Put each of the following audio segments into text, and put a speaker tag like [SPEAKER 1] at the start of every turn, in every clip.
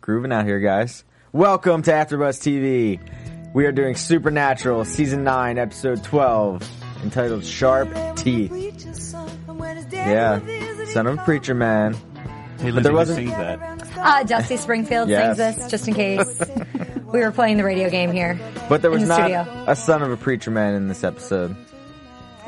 [SPEAKER 1] grooving out here, guys. Welcome to AfterBuzz TV. We are doing Supernatural Season 9, Episode 12, entitled Sharp Teeth. Yeah, son of a preacher man.
[SPEAKER 2] Hey,
[SPEAKER 1] But
[SPEAKER 2] Lyndsey,
[SPEAKER 1] there
[SPEAKER 2] who
[SPEAKER 1] wasn't-
[SPEAKER 2] sings that?
[SPEAKER 3] Uh, Dusty Springfield
[SPEAKER 1] Yes.
[SPEAKER 3] sings this just in case. we were playing the radio game here.
[SPEAKER 1] But there
[SPEAKER 3] In
[SPEAKER 1] was
[SPEAKER 3] the
[SPEAKER 1] not
[SPEAKER 3] studio.
[SPEAKER 1] a son of a preacher man in this episode.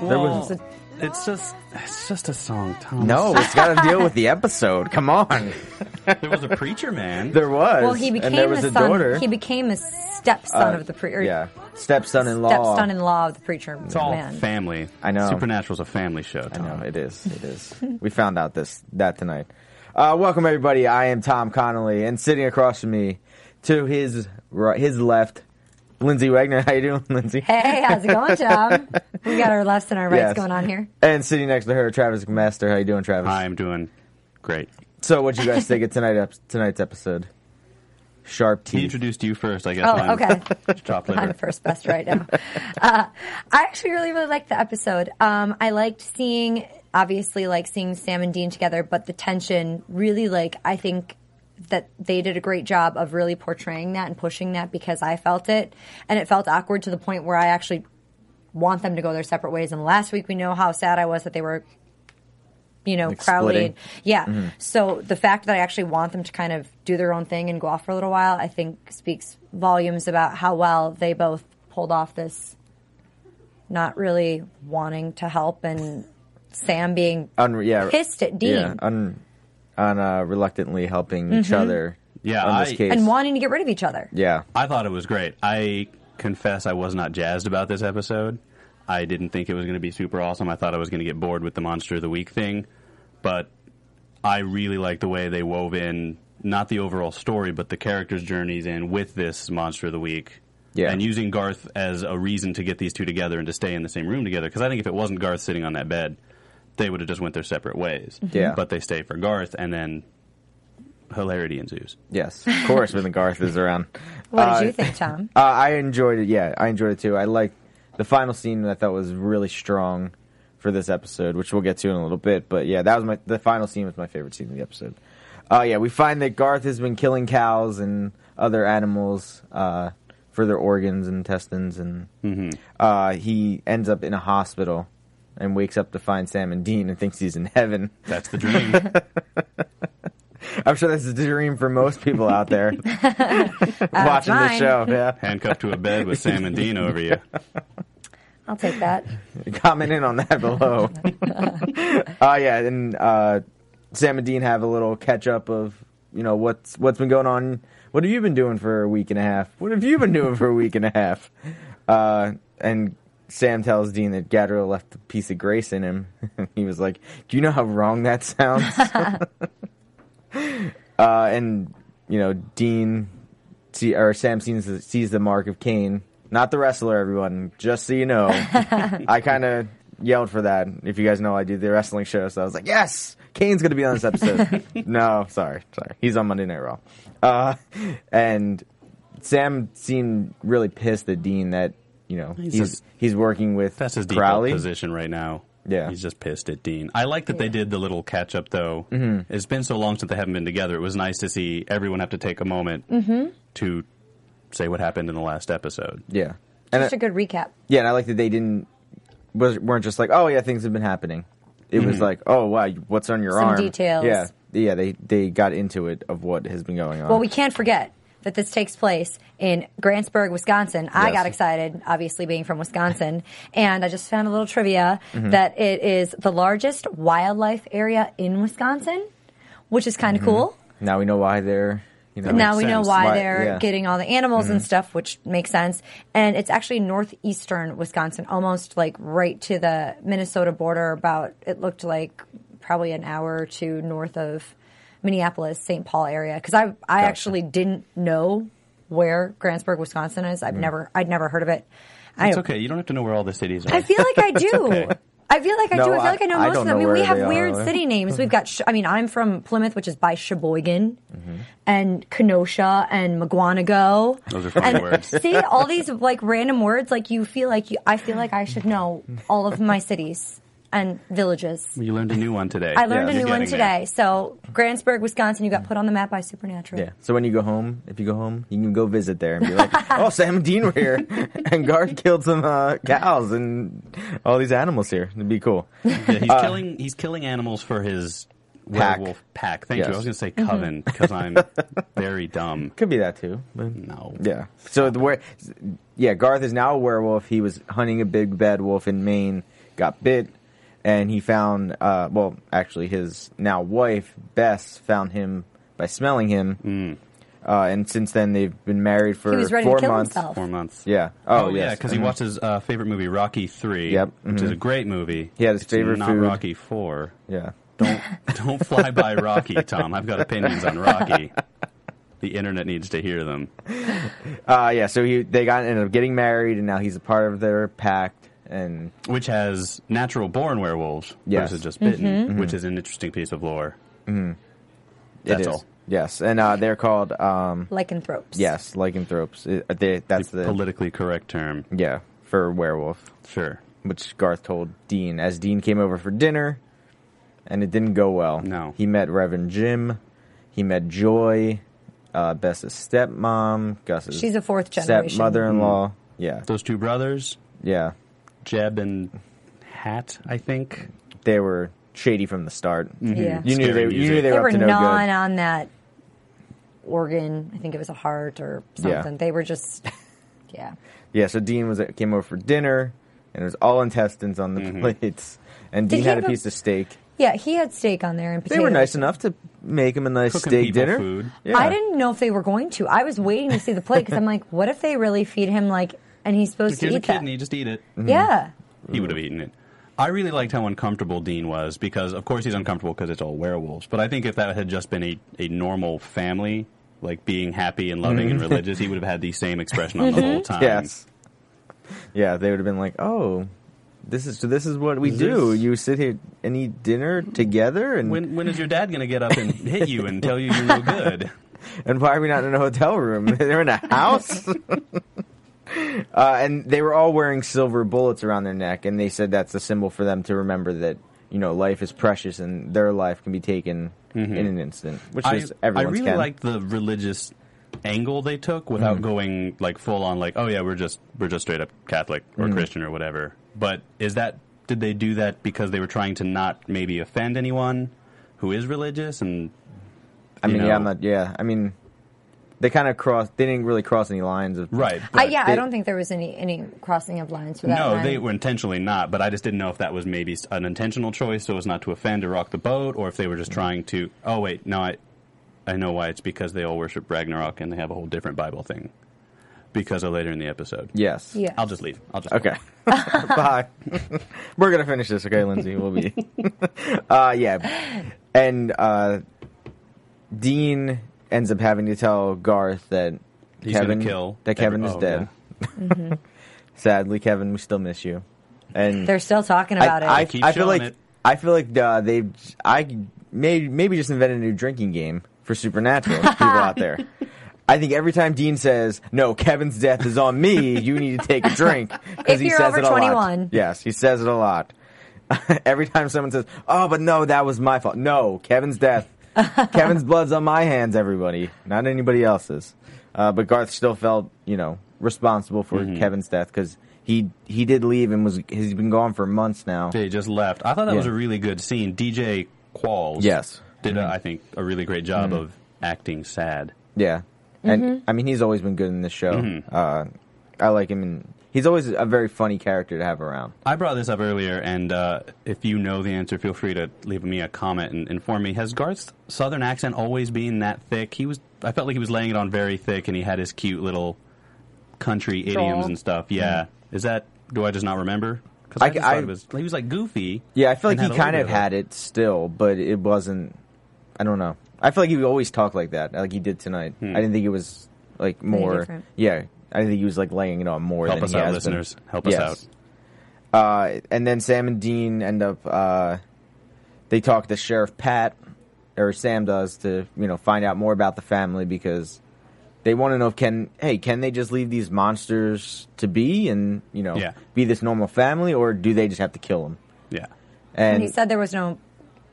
[SPEAKER 1] There was
[SPEAKER 2] Well, it's just it's just a song, Tom.
[SPEAKER 1] no, it's got to deal with the episode. Come on,
[SPEAKER 2] there was a preacher man.
[SPEAKER 1] there was.
[SPEAKER 3] Well, he became
[SPEAKER 1] and there was
[SPEAKER 3] the
[SPEAKER 1] a
[SPEAKER 3] son.
[SPEAKER 1] daughter.
[SPEAKER 3] He became a stepson
[SPEAKER 1] Uh,
[SPEAKER 3] of the preacher.
[SPEAKER 1] yeah, stepson-in-law.
[SPEAKER 3] Stepson-in-law of the preacher
[SPEAKER 2] it's all
[SPEAKER 3] man.
[SPEAKER 2] family.
[SPEAKER 1] I know.
[SPEAKER 2] Supernatural's a family show.
[SPEAKER 1] I know it is. It is. we found out this that tonight. Uh, welcome everybody. I am Tom Connolly, and sitting across from me, to his right, his left, Lyndsey Wegner. How you doing, Lyndsey?
[SPEAKER 3] Hey, how's it going, Tom? we got our lefts and our rights
[SPEAKER 1] Yes.
[SPEAKER 3] going on here.
[SPEAKER 1] And sitting next to her, Travis McMaster. How you doing, Travis?
[SPEAKER 2] I'm doing great.
[SPEAKER 1] So, what would you guys think of tonight ep- tonight's episode? Sharp
[SPEAKER 2] He
[SPEAKER 1] teeth.
[SPEAKER 2] introduced you first, I guess.
[SPEAKER 3] Oh,
[SPEAKER 2] I'm
[SPEAKER 3] okay.
[SPEAKER 2] Chopped
[SPEAKER 3] I'm
[SPEAKER 2] liver.
[SPEAKER 3] first best right now. Uh, I actually really, really liked the episode. Um, I liked seeing, obviously, like seeing Sam and Dean together, but the tension really, like, I think that they did a great job of really portraying that and pushing that because I felt it. And it felt awkward to the point where I actually want them to go their separate ways. And last week, we know how sad I was that they were you know,
[SPEAKER 1] Like
[SPEAKER 3] Crowley. Yeah. Mm-hmm. So the fact that I actually want them to kind of do their own thing and go off for a little while, I think speaks volumes about how well they both pulled off this not really wanting to help and Sam being
[SPEAKER 1] Un- yeah,
[SPEAKER 3] pissed at Dean
[SPEAKER 1] Yeah, un- on uh, reluctantly helping each other.
[SPEAKER 2] Yeah,
[SPEAKER 1] on this
[SPEAKER 2] I-
[SPEAKER 1] case.
[SPEAKER 3] and wanting to get rid of each other.
[SPEAKER 1] yeah,
[SPEAKER 2] I thought it was great. I confess I was not jazzed about this episode. I didn't think it was going to be super awesome. I thought I was going to get bored with the Monster of the Week thing. But I really like the way they wove in not the overall story, but the characters' journeys in with this Monster of the Week.
[SPEAKER 1] Yeah.
[SPEAKER 2] And using Garth as a reason to get these two together and to stay in the same room together. Because I think if it wasn't Garth sitting on that bed, they would have just went their separate ways.
[SPEAKER 1] Yeah.
[SPEAKER 2] But they stay for Garth, and then hilarity ensues.
[SPEAKER 1] yes, of course. when the Garth is around.
[SPEAKER 3] What
[SPEAKER 1] Uh,
[SPEAKER 3] did you think, Tom?
[SPEAKER 1] Uh, I enjoyed it. Yeah, I enjoyed it too. I liked the final scene. That I thought was really strong for this episode, which we'll get to in a little bit. But yeah, that was my the final scene was my favorite scene of the episode. Uh, yeah, we find that Garth has been killing cows and other animals uh, for their organs and intestines, and uh, he ends up in a hospital and wakes up to find Sam and Dean and thinks he's in heaven.
[SPEAKER 2] That's the dream.
[SPEAKER 1] I'm sure that's a dream for most people out there watching this
[SPEAKER 3] mine.
[SPEAKER 1] show. Yeah.
[SPEAKER 2] Handcuffed to a bed with Sam and Dean over you.
[SPEAKER 3] I'll take that.
[SPEAKER 1] comment in on that below. uh, yeah, and uh, Sam and Dean have a little catch up of you know what's what's been going on. What have you been doing for a week and a half? What have you been doing for a week and a half? Uh, and Sam tells Dean that Gadriel left a piece of grace in him. he was like, "Do you know how wrong that sounds?" uh, and you know, Dean see or Sam sees the, sees the mark of Cain, not the wrestler. Everyone, just so you know, I kind of yelled for that. If you guys know, I do the wrestling show, so I was like, "Yes, Kane's going to be on this episode." no, sorry, sorry, he's on Monday Night Raw. Uh, and Sam seemed really pissed at Dean that you know he's
[SPEAKER 2] He's
[SPEAKER 1] he's, working with
[SPEAKER 2] That's his default
[SPEAKER 1] Crowley.
[SPEAKER 2] position right now.
[SPEAKER 1] Yeah.
[SPEAKER 2] He's just pissed at Dean. I like that they did the little catch up though.
[SPEAKER 1] Mm-hmm.
[SPEAKER 2] It's been so long since they haven't been together. It was nice to see everyone have to take a moment
[SPEAKER 3] Mm-hmm.
[SPEAKER 2] to say what happened in the last episode.
[SPEAKER 1] Yeah. And
[SPEAKER 3] Just
[SPEAKER 1] I-
[SPEAKER 3] a good recap.
[SPEAKER 1] yeah, and I like that they didn't was, weren't just like, oh yeah, things have been happening. It was like, oh wow, what's on your
[SPEAKER 3] Some
[SPEAKER 1] arm?
[SPEAKER 3] details.
[SPEAKER 1] Yeah, yeah. They they got into it of what has been going on.
[SPEAKER 3] Well, we can't forget that this takes place in Grantsburg, Wisconsin. I
[SPEAKER 1] Yes.
[SPEAKER 3] got excited, obviously being from Wisconsin, and I just found a little trivia
[SPEAKER 1] Mm-hmm.
[SPEAKER 3] that it is the largest wildlife area in Wisconsin, which is
[SPEAKER 1] Mm-hmm.
[SPEAKER 3] kind of cool.
[SPEAKER 1] now we know why they're you know
[SPEAKER 3] now we know why
[SPEAKER 1] Why-
[SPEAKER 3] they're
[SPEAKER 1] yeah.
[SPEAKER 3] getting all the animals and stuff, which makes sense. And it's actually northeastern Wisconsin, almost like right to the Minnesota border. About it looked like probably an hour or two north of Minneapolis, St. Paul area. Because I I actually didn't know where Grantsburg, Wisconsin is. I've never I'd never heard of it. I,
[SPEAKER 2] It's okay. You don't have to know where all the cities are.
[SPEAKER 3] I feel like I do.
[SPEAKER 2] okay.
[SPEAKER 3] I feel like I
[SPEAKER 1] No,
[SPEAKER 3] do. I feel like I know
[SPEAKER 1] I
[SPEAKER 3] most
[SPEAKER 1] don't
[SPEAKER 3] of them. I mean, we have weird
[SPEAKER 1] are.
[SPEAKER 3] city names. We've got. I mean, I'm from Plymouth, which is by Sheboygan,
[SPEAKER 1] Mm-hmm.
[SPEAKER 3] and Kenosha and Mukwonago.
[SPEAKER 2] Those are funny
[SPEAKER 3] and
[SPEAKER 2] words.
[SPEAKER 3] see all these like random words. Like you feel like you. I feel like I should know all of my cities and villages.
[SPEAKER 2] You learned a new one today.
[SPEAKER 3] I learned
[SPEAKER 1] Yeah,
[SPEAKER 3] a new one
[SPEAKER 2] getting there.
[SPEAKER 3] today. So Grantsburg, Wisconsin, you got put on the map by Supernatural.
[SPEAKER 1] Yeah. So when you go home, if you go home, you can go visit there and be like, "Oh, Sam and Dean were here, and Garth killed some uh, cows and all these animals here. It'd be cool."
[SPEAKER 2] Yeah, he's killing. He's killing animals for his
[SPEAKER 1] Uh, Pack.
[SPEAKER 2] werewolf pack. Thank
[SPEAKER 1] Yes.
[SPEAKER 2] you. I was going to say
[SPEAKER 3] Mm-hmm.
[SPEAKER 2] coven because I'm very dumb.
[SPEAKER 1] Could be that too. But
[SPEAKER 2] No.
[SPEAKER 1] Yeah. So the where, yeah, Garth is now a werewolf. He was hunting a big bad wolf in Maine, got bit, and he found. Uh, well, actually, his now wife Bess found him by smelling him.
[SPEAKER 2] Mm.
[SPEAKER 1] Uh, and since then, they've been married for
[SPEAKER 3] He was ready
[SPEAKER 1] four
[SPEAKER 3] to kill
[SPEAKER 1] months.
[SPEAKER 3] himself.
[SPEAKER 2] Four months.
[SPEAKER 1] Yeah.
[SPEAKER 2] Oh,
[SPEAKER 1] Oh,
[SPEAKER 2] yeah, because he
[SPEAKER 1] Mhm.
[SPEAKER 2] watched his uh, favorite movie, Rocky Three.
[SPEAKER 1] Yep,
[SPEAKER 2] which is a great movie.
[SPEAKER 1] He had his
[SPEAKER 2] It's
[SPEAKER 1] favorite
[SPEAKER 2] not
[SPEAKER 1] food.
[SPEAKER 2] Rocky Four.
[SPEAKER 1] Yeah.
[SPEAKER 2] Don't don't fly by Rocky, Tom. I've got opinions on Rocky. The internet needs to hear them.
[SPEAKER 1] Uh, yeah. So he they got ended up getting married, and now he's a part of their pact. And
[SPEAKER 2] Which has natural born werewolves
[SPEAKER 1] Yes.
[SPEAKER 2] versus just bitten,
[SPEAKER 3] Mm-hmm.
[SPEAKER 2] which is an interesting piece of lore.
[SPEAKER 1] it
[SPEAKER 2] That's
[SPEAKER 1] is.
[SPEAKER 2] all.
[SPEAKER 1] Yes, and uh, they're called um,
[SPEAKER 3] Lycanthropes.
[SPEAKER 1] yes, lycanthropes. It- they, that's
[SPEAKER 2] the
[SPEAKER 1] the
[SPEAKER 2] politically correct term.
[SPEAKER 1] yeah for werewolf.
[SPEAKER 2] Sure.
[SPEAKER 1] which Garth told Dean as Dean came over for dinner, and it didn't go well.
[SPEAKER 2] No.
[SPEAKER 1] he met Reverend Jim, he met Joy, uh, Bess's stepmom, Gus's
[SPEAKER 3] She's a fourth generation.
[SPEAKER 1] stepmother-in-law. Yeah,
[SPEAKER 2] Those two brothers,
[SPEAKER 1] yeah,
[SPEAKER 2] Jeb and Hat, I think.
[SPEAKER 1] they were shady from the start.
[SPEAKER 3] Yeah.
[SPEAKER 1] You knew they, you knew they,
[SPEAKER 3] they
[SPEAKER 1] were
[SPEAKER 3] were
[SPEAKER 1] up to no
[SPEAKER 3] gnawing
[SPEAKER 1] good.
[SPEAKER 3] on that organ. I think it was a heart or
[SPEAKER 1] Yeah.
[SPEAKER 3] something. They were just, yeah.
[SPEAKER 1] Yeah, so Dean was came over for dinner, and it was all intestines on the
[SPEAKER 2] Mm-hmm.
[SPEAKER 1] plates, and
[SPEAKER 3] Did
[SPEAKER 1] Dean had a
[SPEAKER 3] have a-
[SPEAKER 1] piece of steak.
[SPEAKER 3] Yeah, he had steak on there and
[SPEAKER 1] They were nice enough to make him a nice
[SPEAKER 2] Cooking
[SPEAKER 1] steak dinner.
[SPEAKER 2] food.
[SPEAKER 1] Yeah.
[SPEAKER 3] I didn't know if they were going to. I was waiting to see the plate because I'm like, what if they really feed him like, and he's supposed
[SPEAKER 2] Here's
[SPEAKER 3] to
[SPEAKER 2] a
[SPEAKER 3] eat that?
[SPEAKER 2] kidney, just eat it. Mm-hmm.
[SPEAKER 3] Yeah.
[SPEAKER 2] He would have eaten it. I really liked how uncomfortable Dean was because, of course, he's uncomfortable because it's all werewolves. But I think if that had just been a, a normal family, like being happy and loving and mm-hmm. religious, he would have had the same expression on the whole mm-hmm. time.
[SPEAKER 1] Yes. Yeah, they would have been like, "Oh, this is so this is what we
[SPEAKER 2] This
[SPEAKER 1] do. You sit here and eat dinner together, and
[SPEAKER 2] When when is your dad going to get up and hit you and tell you you're no good?
[SPEAKER 1] and why are we not in a hotel room? They're in a house." uh, and they were all wearing silver bullets around their neck, and they said that's a symbol for them to remember that you know life is precious and their life can be taken mm-hmm. in an instant, which
[SPEAKER 2] I,
[SPEAKER 1] is
[SPEAKER 2] I really
[SPEAKER 1] can.
[SPEAKER 2] liked the religious angle they took without mm-hmm. going like full on like oh yeah we're just we're just straight up Catholic or mm-hmm. Christian or whatever. But is that did they do that because they were trying to not maybe offend anyone who is religious and
[SPEAKER 1] I mean, yeah, I'm not. Yeah, I mean, they kind of crossed. They didn't really cross any lines of
[SPEAKER 2] right?
[SPEAKER 3] I,
[SPEAKER 2] but-
[SPEAKER 3] yeah,
[SPEAKER 1] they-
[SPEAKER 3] I don't think there was any any crossing of lines for that.
[SPEAKER 2] No,
[SPEAKER 3] one.
[SPEAKER 2] they were intentionally not, but I just didn't know if that was maybe an intentional choice so as not to offend or rock the boat, or if they were just trying to. Oh wait, no, I, I know why. It's because they all worship Ragnarok and they have a whole different Bible thing. Because of later in the episode.
[SPEAKER 1] Yes.
[SPEAKER 3] Yeah.
[SPEAKER 2] I'll just leave. I'll just
[SPEAKER 1] Okay. Bye. We're gonna finish this, okay, Lyndsey? We'll be. uh, yeah, and uh, Dean ends up having to tell Garth that
[SPEAKER 2] He's
[SPEAKER 1] Kevin
[SPEAKER 2] gonna kill
[SPEAKER 1] that Kevin
[SPEAKER 2] every-
[SPEAKER 1] is
[SPEAKER 2] oh,
[SPEAKER 1] dead. Sadly, Kevin, we still miss you. And
[SPEAKER 3] They're still talking
[SPEAKER 1] I,
[SPEAKER 3] about
[SPEAKER 1] I,
[SPEAKER 3] it.
[SPEAKER 2] Keep
[SPEAKER 1] I feel
[SPEAKER 2] showing
[SPEAKER 1] like
[SPEAKER 2] it.
[SPEAKER 1] I feel like uh, they I may maybe just invented a new drinking game for Supernatural people out there. I think every time Dean says, "No, Kevin's death is on me," you need to take a drink because
[SPEAKER 3] If
[SPEAKER 1] he
[SPEAKER 3] you're
[SPEAKER 1] says
[SPEAKER 3] over
[SPEAKER 1] it a lot. Yes, he says it a lot. every time someone says, "Oh, but no, that was my fault." No, Kevin's death. Kevin's blood's on my hands. Everybody, not anybody else's. Uh, but Garth still felt, you know, responsible for
[SPEAKER 2] Mm-hmm.
[SPEAKER 1] Kevin's death because he he did leave and was he's been gone for months now.
[SPEAKER 2] They just left. I thought that was a really good scene. DJ Qualls,
[SPEAKER 1] Yes.
[SPEAKER 2] did a, I think a really great job of acting sad.
[SPEAKER 1] Yeah, and I mean he's always been good in this show.
[SPEAKER 2] Mm-hmm.
[SPEAKER 1] Uh, I like him, and he's always a very funny character to have around.
[SPEAKER 2] I brought this up earlier, and uh, if you know the answer, feel free to leave me a comment and inform me. Has Garth's southern accent always been that thick? He was. I felt like he was laying it on very thick, and he had his cute little country
[SPEAKER 3] Drawl.
[SPEAKER 2] idioms and stuff. Yeah, is that? Do I just not remember? Because
[SPEAKER 1] I-
[SPEAKER 2] I, just
[SPEAKER 1] I-
[SPEAKER 2] thought it was, he was like goofy.
[SPEAKER 1] Yeah, I feel like he kind of had it still, but it wasn't. I don't know. I feel like he would always talk like that, like he did tonight.
[SPEAKER 2] Hmm.
[SPEAKER 1] I didn't think it was like more. Yeah, I think he was like laying it on more.
[SPEAKER 2] Help
[SPEAKER 1] than
[SPEAKER 2] us
[SPEAKER 1] he
[SPEAKER 2] out,
[SPEAKER 1] has
[SPEAKER 2] listeners.
[SPEAKER 1] Been.
[SPEAKER 2] Help us
[SPEAKER 1] Yes. Uh, and then Sam and Dean end up. Uh, they talk to Sheriff Pat, or Sam does, to you know find out more about the family because they want to know if can hey can they just leave these monsters to be and you know
[SPEAKER 2] Yeah.
[SPEAKER 1] be this normal family or do they just have to kill them?
[SPEAKER 2] Yeah.
[SPEAKER 1] And,
[SPEAKER 3] And he said there was no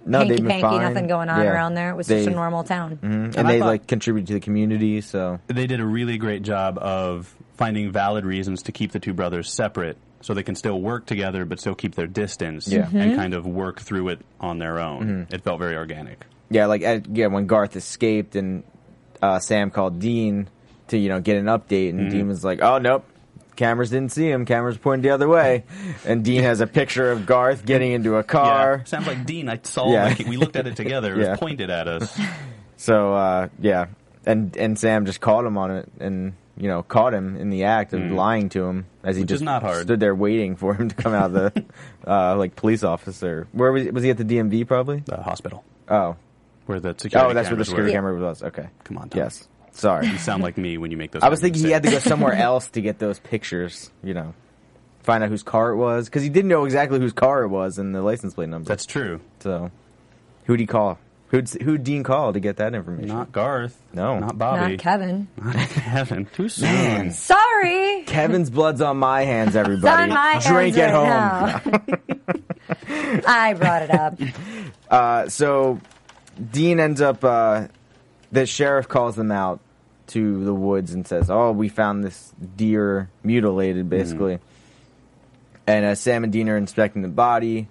[SPEAKER 1] no,
[SPEAKER 3] hanky
[SPEAKER 1] they've been
[SPEAKER 3] panky,
[SPEAKER 1] fine.
[SPEAKER 3] nothing going on
[SPEAKER 1] Yeah.
[SPEAKER 3] around there. It was
[SPEAKER 1] They-
[SPEAKER 3] just a normal town.
[SPEAKER 1] Mhm. and,
[SPEAKER 2] And I
[SPEAKER 1] they
[SPEAKER 2] thought-
[SPEAKER 1] like contribute to the community. So
[SPEAKER 2] they did a really great job of finding valid reasons to keep the two brothers separate so they can still work together but still keep their distance
[SPEAKER 1] Yeah. Mm-hmm.
[SPEAKER 2] and kind of work through it on their own. It felt very organic.
[SPEAKER 1] yeah, like at, yeah, when Garth escaped and uh, Sam called Dean to you know get an update, and Dean was like, "Oh nope." Cameras didn't see him. Cameras pointed the other way, and Dean has a picture of Garth getting into a car.
[SPEAKER 2] Yeah, sounds like Dean. I saw
[SPEAKER 1] Yeah.
[SPEAKER 2] like we looked at it together. It
[SPEAKER 1] Yeah.
[SPEAKER 2] was pointed at us.
[SPEAKER 1] So uh, yeah, and and Sam just caught him on it, and you know caught him in the act of lying to him as he
[SPEAKER 2] Mm. Which
[SPEAKER 1] just
[SPEAKER 2] not hard.
[SPEAKER 1] stood there waiting for him to come out of the uh, like police officer. Where was he, was he at the DMV? Probably.
[SPEAKER 2] The hospital
[SPEAKER 1] Oh,
[SPEAKER 2] where the security.
[SPEAKER 1] oh, that's where the security camera was. Okay,
[SPEAKER 2] Come on, Tom.
[SPEAKER 1] Yes, sorry.
[SPEAKER 2] You sound like me when you make those.
[SPEAKER 1] I was thinking he had to go somewhere else to get those pictures. You know, find out whose car it was because he didn't know exactly whose car it was and the license plate number.
[SPEAKER 2] That's true.
[SPEAKER 1] so. Who'd he call? Who'd who'd Dean call to get that information?
[SPEAKER 2] Not Garth.
[SPEAKER 1] No.
[SPEAKER 2] Not Bobby.
[SPEAKER 3] Not Kevin.
[SPEAKER 2] Not Kevin. Too soon.
[SPEAKER 1] Man.
[SPEAKER 3] Sorry.
[SPEAKER 1] Kevin's blood's on my hands,
[SPEAKER 3] It's
[SPEAKER 1] everybody.
[SPEAKER 3] on my
[SPEAKER 1] Drink
[SPEAKER 3] hands
[SPEAKER 1] at home.
[SPEAKER 3] right now. I brought it up.
[SPEAKER 1] Uh, so Dean ends up. Uh, the sheriff calls them out to the woods and says, "Oh, we found this deer mutilated, basically." And as Sam and Dean are inspecting the body,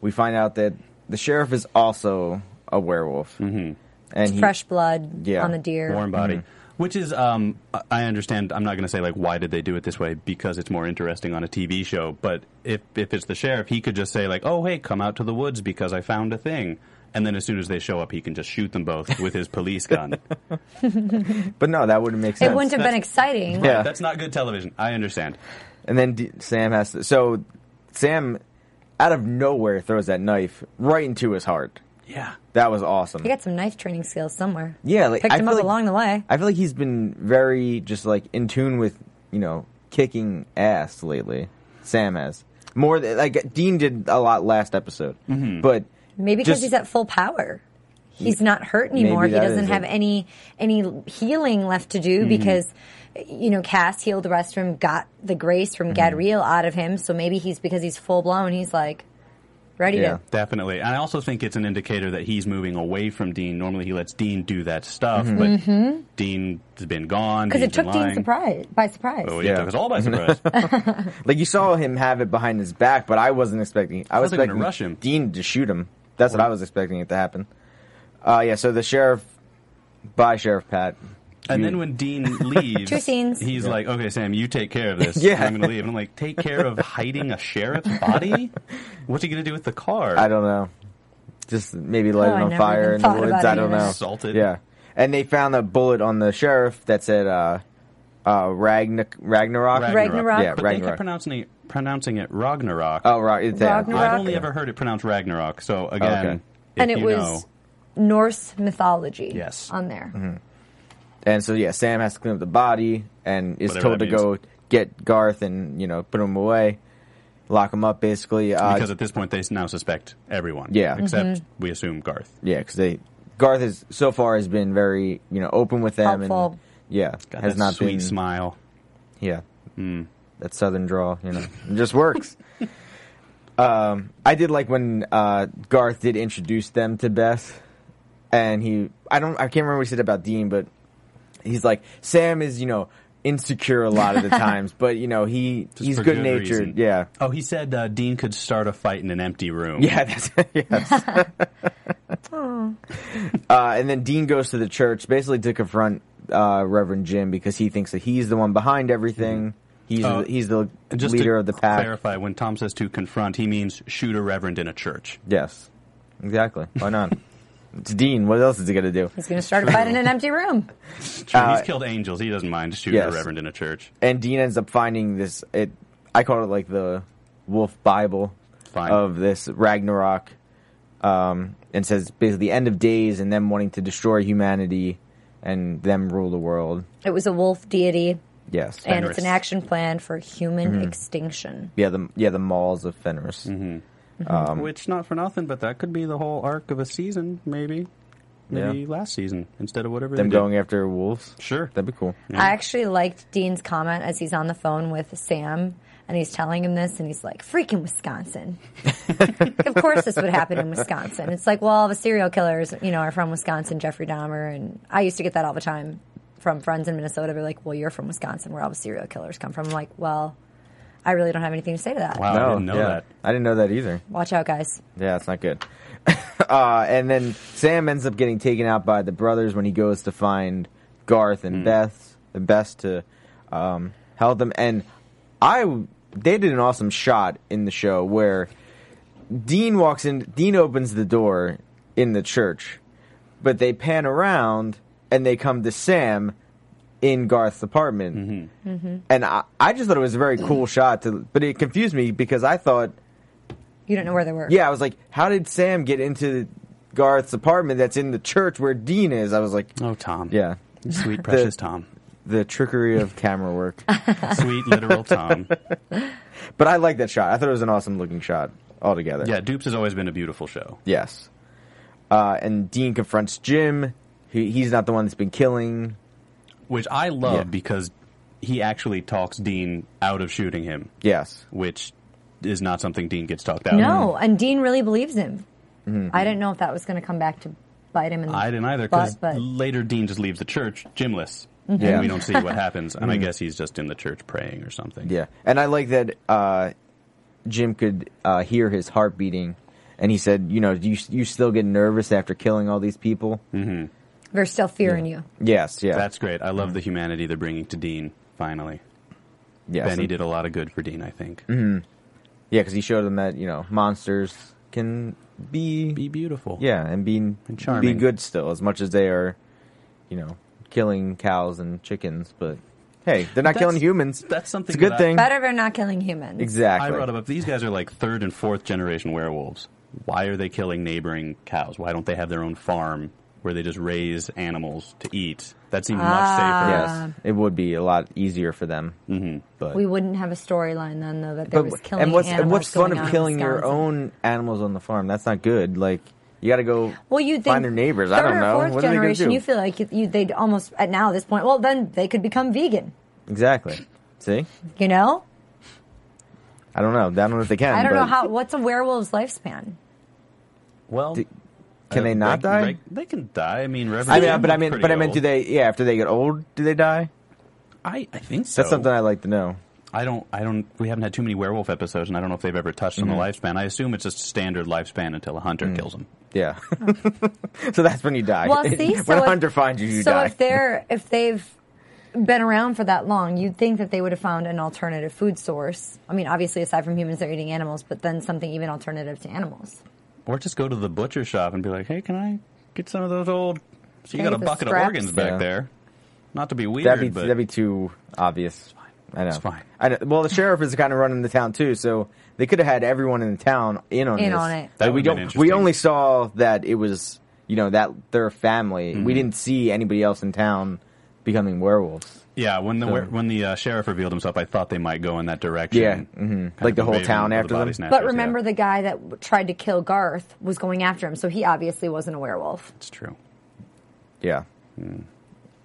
[SPEAKER 1] we find out that the sheriff is also a werewolf. Mm-hmm. And he,
[SPEAKER 3] Fresh blood
[SPEAKER 1] Yeah.
[SPEAKER 3] on the deer.
[SPEAKER 2] warm body.
[SPEAKER 1] Mm-hmm.
[SPEAKER 2] Which is, um, I- I understand. I'm not going to say like why did they do it this way because it's more interesting on a TV show. But if if it's the sheriff, he could just say like, "Oh, hey, come out to the woods because I found a thing," and then as soon as they show up, he can just shoot them both with his police gun.
[SPEAKER 1] but no, that wouldn't make sense.
[SPEAKER 3] It wouldn't have been exciting.
[SPEAKER 1] Yeah.
[SPEAKER 2] That's not good television. I understand.
[SPEAKER 1] And then D- Sam has to. So Sam, out of nowhere, throws that knife right into his heart.
[SPEAKER 2] Yeah.
[SPEAKER 1] That was awesome.
[SPEAKER 3] He got some knife training skills somewhere.
[SPEAKER 1] Yeah, like
[SPEAKER 3] Picked
[SPEAKER 1] I
[SPEAKER 3] him up
[SPEAKER 1] like-
[SPEAKER 3] along the way.
[SPEAKER 1] I feel like he's been very just like in tune with you know kicking ass lately. Sam has more th- like Dean did a lot last episode,
[SPEAKER 2] Mm-hmm.
[SPEAKER 1] but
[SPEAKER 3] Maybe because he's at full power. He's not hurt anymore. He doesn't have
[SPEAKER 1] it.
[SPEAKER 3] any any healing left to
[SPEAKER 1] Mm-hmm.
[SPEAKER 3] do because you know Cass healed the rest of him, got the grace from
[SPEAKER 1] Mm-hmm.
[SPEAKER 3] Gadriel out of him. So maybe he's because he's full blown. He's like ready
[SPEAKER 1] Yeah.
[SPEAKER 3] to.
[SPEAKER 2] Definitely. And I also think it's an indicator that he's moving away from Dean. Normally he lets Dean do that stuff,
[SPEAKER 1] Mm-hmm.
[SPEAKER 2] but Dean has been gone.
[SPEAKER 3] Because it
[SPEAKER 2] Dean's
[SPEAKER 3] took Dean surprise by surprise.
[SPEAKER 2] Oh, yeah,
[SPEAKER 1] Yeah.
[SPEAKER 2] took us all by surprise.
[SPEAKER 1] like you saw him have it behind his back, but I wasn't expecting. I was
[SPEAKER 2] thought they were
[SPEAKER 1] expecting
[SPEAKER 2] gonna rush him.
[SPEAKER 1] Dean to shoot him. That's what I was expecting it to happen. Uh, yeah. So the sheriff, bye, Sheriff Pat.
[SPEAKER 2] And
[SPEAKER 1] You-
[SPEAKER 2] then when Dean leaves,
[SPEAKER 3] Two scenes.
[SPEAKER 2] he's like, "Okay, Sam, you take care of this.
[SPEAKER 1] Yeah.
[SPEAKER 2] I'm going to leave." And I'm like, "Take care of hiding a sheriff's body? What's he going to do with the car?"
[SPEAKER 1] I don't know. Just maybe light
[SPEAKER 3] Oh, I
[SPEAKER 1] it on
[SPEAKER 3] never
[SPEAKER 1] fire
[SPEAKER 3] even
[SPEAKER 1] in the
[SPEAKER 3] thought
[SPEAKER 1] woods.
[SPEAKER 3] about
[SPEAKER 1] I don't
[SPEAKER 3] of
[SPEAKER 1] know.
[SPEAKER 3] that.
[SPEAKER 2] Salted.
[SPEAKER 1] Yeah. And they found a bullet on the sheriff that said uh, uh, Ragna- Ragnarok.
[SPEAKER 3] Ragnarok.
[SPEAKER 1] Yeah,
[SPEAKER 2] But they kept
[SPEAKER 1] Ragnarok.
[SPEAKER 2] pronouncing it, pronouncing it Ragnarok.
[SPEAKER 1] Oh, right. It's, yeah.
[SPEAKER 3] Ragnarok.
[SPEAKER 2] I've only ever heard it pronounced Ragnarok. So again,
[SPEAKER 1] Okay.
[SPEAKER 2] if
[SPEAKER 3] and it
[SPEAKER 2] you
[SPEAKER 3] was
[SPEAKER 2] know,
[SPEAKER 3] Norse mythology.
[SPEAKER 2] Yes.
[SPEAKER 3] on there.
[SPEAKER 1] Mm-hmm. And so yeah, Sam has to clean up the body and is
[SPEAKER 2] Whatever
[SPEAKER 1] told
[SPEAKER 2] that
[SPEAKER 1] to go get Garth and you know put him away, lock him up basically. Uh,
[SPEAKER 2] because at this point they now suspect everyone.
[SPEAKER 1] Yeah.
[SPEAKER 2] except
[SPEAKER 3] Mm-hmm.
[SPEAKER 2] we assume Garth.
[SPEAKER 1] yeah, because they Garth has so far has been very you know open with them
[SPEAKER 3] Helpful.
[SPEAKER 1] and yeah
[SPEAKER 2] Got
[SPEAKER 1] has
[SPEAKER 2] that
[SPEAKER 1] not
[SPEAKER 2] sweet
[SPEAKER 1] been
[SPEAKER 2] smile.
[SPEAKER 1] yeah that southern drawl you know it just works. Um, I did like when uh, Garth did introduce them to Beth, and he I don't I can't remember what he said about Dean, but he's like Sam is you know insecure a lot of the times, but you know he
[SPEAKER 2] Just
[SPEAKER 1] he's good
[SPEAKER 2] good
[SPEAKER 1] natured. Yeah,
[SPEAKER 2] Oh, he said uh, Dean could start a fight in an empty room.
[SPEAKER 1] yeah, that's yes. uh, and then Dean goes to the church basically to confront uh, Reverend Jim because he thinks that he's the one behind everything. He's the, he's the
[SPEAKER 2] just
[SPEAKER 1] leader of the pack.
[SPEAKER 2] clarify, when Tom says to confront, he means shoot a reverend in a church.
[SPEAKER 1] Yes, exactly. Why not? it's Dean. What else is he gonna do?
[SPEAKER 3] He's going to start a fight in an empty room.
[SPEAKER 2] True,
[SPEAKER 1] Uh,
[SPEAKER 2] he's killed angels. He doesn't mind shooting
[SPEAKER 1] yes.
[SPEAKER 2] a reverend in a church.
[SPEAKER 1] and Dean ends up finding this. It I call it like the Wolf Bible
[SPEAKER 2] Fine.
[SPEAKER 1] of this Ragnarok, um, and says basically the end of days and them wanting to destroy humanity and them rule the world.
[SPEAKER 3] It was a wolf deity,
[SPEAKER 1] Yes,
[SPEAKER 3] and it's an action plan for human
[SPEAKER 1] Mm-hmm.
[SPEAKER 3] extinction.
[SPEAKER 1] yeah, the yeah the malls of Fenris. Um,
[SPEAKER 2] Which, not for nothing, but that could be the whole arc of a season, maybe. Maybe
[SPEAKER 1] Yeah.
[SPEAKER 2] last season instead of whatever
[SPEAKER 1] Them
[SPEAKER 2] they did.
[SPEAKER 1] going after wolves.
[SPEAKER 2] Sure.
[SPEAKER 1] That'd be cool.
[SPEAKER 3] I actually liked Dean's comment as he's on the phone with Sam and he's telling him this and he's like, freaking Wisconsin. of course this would happen in Wisconsin. It's like, well, all the serial killers, you know, are from Wisconsin, Jeffrey Dahmer. And I used to get that all the time from friends in Minnesota. They're like, well, you're from Wisconsin where all the serial killers come from. I'm like, well, I really don't have anything to say to that.
[SPEAKER 2] Wow, I didn't know
[SPEAKER 1] yeah.
[SPEAKER 2] that.
[SPEAKER 1] I didn't know that either.
[SPEAKER 3] Watch out, guys.
[SPEAKER 1] Yeah, it's not good. uh, and then Sam ends up getting taken out by the brothers when he goes to find Garth and Beth, the best to um, help them. And I, they did an awesome shot in the show where Dean walks in. Dean opens the door in the church, but they pan around and they come to Sam in Garth's apartment. And I, I just thought it was a very cool shot. To, but it confused me because I thought.
[SPEAKER 3] You don't know where they were.
[SPEAKER 1] Yeah, I was like, how did Sam get into Garth's apartment that's in the church where Dean is? I was like,
[SPEAKER 2] Oh, Tom.
[SPEAKER 1] yeah,
[SPEAKER 2] Sweet, precious Tom.
[SPEAKER 1] the trickery of camera work.
[SPEAKER 2] Sweet, literal Tom.
[SPEAKER 1] but I like that shot. I thought it was an awesome looking shot altogether.
[SPEAKER 2] Yeah, Dupes has always been a beautiful show.
[SPEAKER 1] Yes. Uh, and Dean confronts Jim. He, he's not the one that's been killing.
[SPEAKER 2] Which I love
[SPEAKER 1] Yeah.
[SPEAKER 2] because he actually talks Dean out of shooting him,
[SPEAKER 1] Yes.
[SPEAKER 2] which is not something Dean gets talked out
[SPEAKER 3] No,
[SPEAKER 2] of.
[SPEAKER 3] and Dean really believes him.
[SPEAKER 1] Mm-hmm.
[SPEAKER 3] I didn't know if that was going to come back to bite him in the
[SPEAKER 2] I didn't either because
[SPEAKER 3] but
[SPEAKER 2] later Dean just leaves the church gymless.
[SPEAKER 1] Yeah. Mm-hmm.
[SPEAKER 2] And we don't see what happens. And I guess he's just in the church praying or something.
[SPEAKER 1] Yeah. And I like that uh, Jim could uh, hear his heart beating. And he said, you know, do you, you still get nervous after killing all these people?
[SPEAKER 3] They're still fearing you.
[SPEAKER 1] Yes, yeah.
[SPEAKER 2] That's great. I love the humanity they're bringing to Dean, finally.
[SPEAKER 1] yes.
[SPEAKER 2] Benny did a lot of good for Dean, I think. Mm-hmm.
[SPEAKER 1] Yeah, because he showed them that, you know, monsters can be,
[SPEAKER 2] Be beautiful.
[SPEAKER 1] yeah, and be, be
[SPEAKER 2] charming.
[SPEAKER 1] good still, as much as they are, you know, killing cows and chickens. But hey, they're not
[SPEAKER 2] That's-
[SPEAKER 1] killing humans.
[SPEAKER 2] that's something
[SPEAKER 1] It's a good
[SPEAKER 2] that I-
[SPEAKER 1] thing.
[SPEAKER 3] Better they're not killing humans.
[SPEAKER 1] Exactly.
[SPEAKER 2] I brought up if these guys are like third and fourth generation werewolves, why are they killing neighboring cows? Why don't they have their own farm where they just raise animals to eat? That seems much safer.
[SPEAKER 1] Yes, it would be a lot easier for them. Mm-hmm. But
[SPEAKER 3] We wouldn't have a storyline then, though, that there
[SPEAKER 1] But-
[SPEAKER 3] was killing
[SPEAKER 1] and what's
[SPEAKER 3] animals
[SPEAKER 1] and what's fun
[SPEAKER 3] going on
[SPEAKER 1] of
[SPEAKER 3] in
[SPEAKER 1] killing your
[SPEAKER 3] Wisconsin.
[SPEAKER 1] own animals on the farm? That's not good. Like you got to go
[SPEAKER 3] Well, you think
[SPEAKER 1] find their neighbors.
[SPEAKER 3] Third
[SPEAKER 1] I don't
[SPEAKER 3] or
[SPEAKER 1] know.
[SPEAKER 3] fourth
[SPEAKER 1] What are they gonna
[SPEAKER 3] generation,
[SPEAKER 1] do?
[SPEAKER 3] you feel like you, you, they'd almost at now this point. Well, then they could become vegan.
[SPEAKER 1] exactly. See,
[SPEAKER 3] You know,
[SPEAKER 1] I don't know. I don't know if they can.
[SPEAKER 3] I don't
[SPEAKER 1] but
[SPEAKER 3] know how. What's a werewolf's lifespan?
[SPEAKER 2] Well,
[SPEAKER 1] Do- Can they
[SPEAKER 2] uh,
[SPEAKER 1] not
[SPEAKER 2] reg-
[SPEAKER 1] die?
[SPEAKER 2] reg- they can die. I mean, Reverend
[SPEAKER 1] I mean, but I mean,
[SPEAKER 2] pretty
[SPEAKER 1] but I meant, do they? Yeah, after they get old, do they die?
[SPEAKER 2] I, I think so.
[SPEAKER 1] That's something I'd like to know.
[SPEAKER 2] I don't. I don't. We haven't had too many werewolf episodes, and I don't know if they've ever touched
[SPEAKER 1] Mm-hmm.
[SPEAKER 2] on the lifespan. I assume it's just standard lifespan until a hunter
[SPEAKER 1] Mm.
[SPEAKER 2] kills them.
[SPEAKER 1] Yeah. so that's when you die.
[SPEAKER 3] Well, see,
[SPEAKER 1] when
[SPEAKER 3] so
[SPEAKER 1] a
[SPEAKER 3] if-
[SPEAKER 1] hunter finds you, you
[SPEAKER 3] so
[SPEAKER 1] die.
[SPEAKER 3] if they're if they've been around for that long, you'd think that they would have found an alternative food source. I mean, obviously, aside from humans, they're eating animals, but then something even alternative to animals.
[SPEAKER 2] Or just go to the butcher shop and be like, "Hey, can I get some of those old?" So you
[SPEAKER 3] Can
[SPEAKER 2] got a
[SPEAKER 3] get the
[SPEAKER 2] bucket of organs back
[SPEAKER 1] Yeah.
[SPEAKER 2] there. Not to be weird,
[SPEAKER 1] that'd be
[SPEAKER 2] but
[SPEAKER 1] that'd be too obvious. I know.
[SPEAKER 2] It's fine.
[SPEAKER 1] I know. Well, the sheriff is kind of running the town too, so they could have had everyone in the town in on
[SPEAKER 3] In
[SPEAKER 1] this.
[SPEAKER 3] on it.
[SPEAKER 2] That
[SPEAKER 1] we don't. We only saw that it was you know that their family.
[SPEAKER 2] Mm-hmm.
[SPEAKER 1] We didn't see anybody else in town becoming werewolves.
[SPEAKER 2] Yeah. When the
[SPEAKER 1] So-
[SPEAKER 2] when the uh, sheriff revealed himself, I thought they might go in that direction.
[SPEAKER 1] Yeah,
[SPEAKER 2] Kind
[SPEAKER 1] mhm. Like the whole town
[SPEAKER 2] with the
[SPEAKER 1] after them.
[SPEAKER 2] snatchers,
[SPEAKER 3] But
[SPEAKER 2] yeah.
[SPEAKER 3] remember, the guy that tried to kill Garth was going after him, so he obviously wasn't a werewolf.
[SPEAKER 2] it's true.
[SPEAKER 1] Yeah.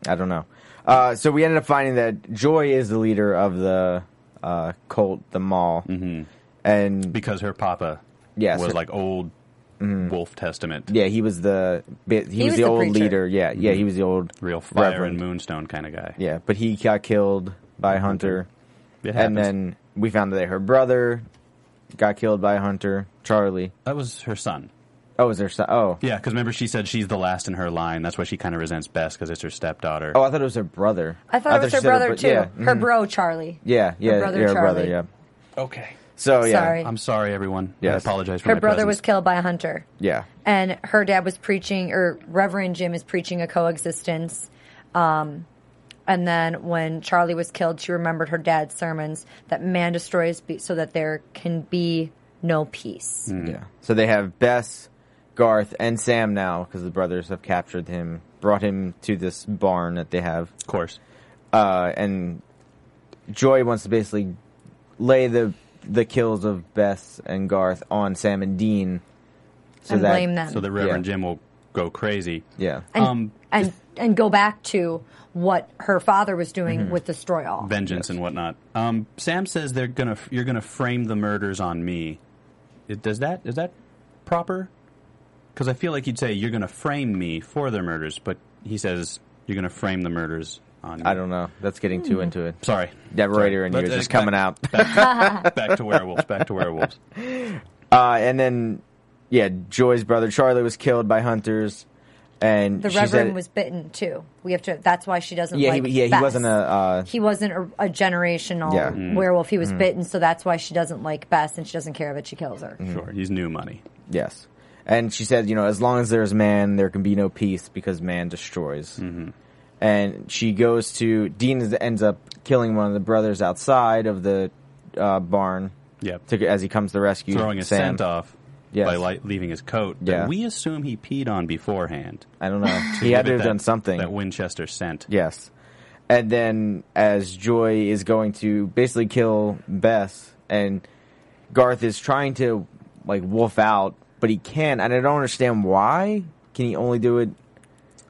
[SPEAKER 1] I don't know. Uh, so we ended up finding that Joy is the leader of the uh, cult, the Mall, mm-hmm. and
[SPEAKER 2] because her papa
[SPEAKER 1] Yes.
[SPEAKER 2] was like old Wolf Testament,
[SPEAKER 1] yeah, he was the he, was,
[SPEAKER 3] was
[SPEAKER 1] the
[SPEAKER 3] the
[SPEAKER 1] old
[SPEAKER 3] preacher.
[SPEAKER 1] leader. Yeah, yeah, he was the old
[SPEAKER 2] real fire
[SPEAKER 1] reverend.
[SPEAKER 2] and moonstone kind of guy.
[SPEAKER 1] Yeah, but he got killed by Hunter,
[SPEAKER 2] It
[SPEAKER 1] and then we found that her brother got killed by Hunter, Charlie.
[SPEAKER 2] that was her son.
[SPEAKER 1] Oh, was there? So- oh,
[SPEAKER 2] Yeah, because remember she said she's the last in her line. That's why she kind of resents Bess because it's her stepdaughter.
[SPEAKER 1] oh, I thought it was her brother.
[SPEAKER 3] I thought it was her
[SPEAKER 1] said
[SPEAKER 3] brother
[SPEAKER 1] bro-
[SPEAKER 3] too.
[SPEAKER 1] Yeah,
[SPEAKER 3] Her
[SPEAKER 1] mhm.
[SPEAKER 3] bro Charlie.
[SPEAKER 1] Yeah, yeah,
[SPEAKER 3] brother
[SPEAKER 1] yeah, her brother.
[SPEAKER 3] Charlie.
[SPEAKER 1] Yeah.
[SPEAKER 2] Okay.
[SPEAKER 1] So yeah,
[SPEAKER 3] Sorry.
[SPEAKER 2] I'm sorry, everyone. I
[SPEAKER 1] Yes.
[SPEAKER 2] apologize for
[SPEAKER 3] Her
[SPEAKER 2] my
[SPEAKER 3] brother
[SPEAKER 2] presence.
[SPEAKER 3] was killed by a hunter.
[SPEAKER 1] yeah,
[SPEAKER 3] and her dad was preaching, or Reverend Jim is preaching a coexistence. Um, and then when Charlie was killed, she remembered her dad's sermons that man destroys be- so that there can be no peace.
[SPEAKER 2] Hmm.
[SPEAKER 1] yeah. So they have Bess, Garth, and Sam now because the brothers have captured him, brought him to this barn that they have.
[SPEAKER 2] Of course.
[SPEAKER 1] uh, and Joy wants to basically lay the the kills of Beth and Garth on Sam and Dean, so
[SPEAKER 3] and
[SPEAKER 1] that
[SPEAKER 3] blame them.
[SPEAKER 2] So the Reverend
[SPEAKER 1] Yeah.
[SPEAKER 2] Jim will go crazy.
[SPEAKER 1] yeah,
[SPEAKER 3] and,
[SPEAKER 2] um,
[SPEAKER 3] and, and go back to what her father was doing
[SPEAKER 1] Mm-hmm.
[SPEAKER 3] with Destroy All.
[SPEAKER 2] vengeance and whatnot. Um, Sam says they're gonna you're gonna frame the murders on me. It, does that is that proper? Because I feel like you'd say you're gonna frame me for their murders, but he says you're gonna frame the murders on.
[SPEAKER 1] I don't know. That's getting too into it.
[SPEAKER 2] Sorry,
[SPEAKER 1] That
[SPEAKER 2] Sorry.
[SPEAKER 1] writer in you
[SPEAKER 2] Let's-
[SPEAKER 1] is just
[SPEAKER 2] uh,
[SPEAKER 1] coming out.
[SPEAKER 2] Back, back to werewolves. Back to werewolves.
[SPEAKER 1] Uh, and then, yeah, Joy's brother Charlie was killed by hunters, and
[SPEAKER 3] The
[SPEAKER 1] she
[SPEAKER 3] Reverend
[SPEAKER 1] said,
[SPEAKER 3] was bitten too. We have to. That's why she doesn't.
[SPEAKER 1] yeah,
[SPEAKER 3] like
[SPEAKER 1] he, yeah, he
[SPEAKER 3] Bess.
[SPEAKER 1] wasn't a. Uh,
[SPEAKER 3] He wasn't a, a generational
[SPEAKER 1] Yeah. Mm.
[SPEAKER 3] werewolf. He was bitten, so that's why she doesn't like Bess, and she doesn't care that she kills her.
[SPEAKER 1] Mm.
[SPEAKER 2] Sure, he's new money.
[SPEAKER 1] Yes. And she said, you know, as long as there's man, there can be no peace because man destroys. Mm-hmm. And she goes to Dean ends up killing one of the brothers outside of the uh, barn.
[SPEAKER 2] Yep.
[SPEAKER 1] To, as he comes to the rescue
[SPEAKER 2] Throwing his
[SPEAKER 1] Sam.
[SPEAKER 2] scent off
[SPEAKER 1] Yes.
[SPEAKER 2] by li- leaving his coat. that we assume he peed on beforehand.
[SPEAKER 1] I don't know. he had to have
[SPEAKER 2] that-
[SPEAKER 1] done something.
[SPEAKER 2] That Winchester scent.
[SPEAKER 1] Yes. And then as Joy is going to basically kill Bess and Garth is trying to like wolf out, but he can't. and I don't understand why. Can he only do it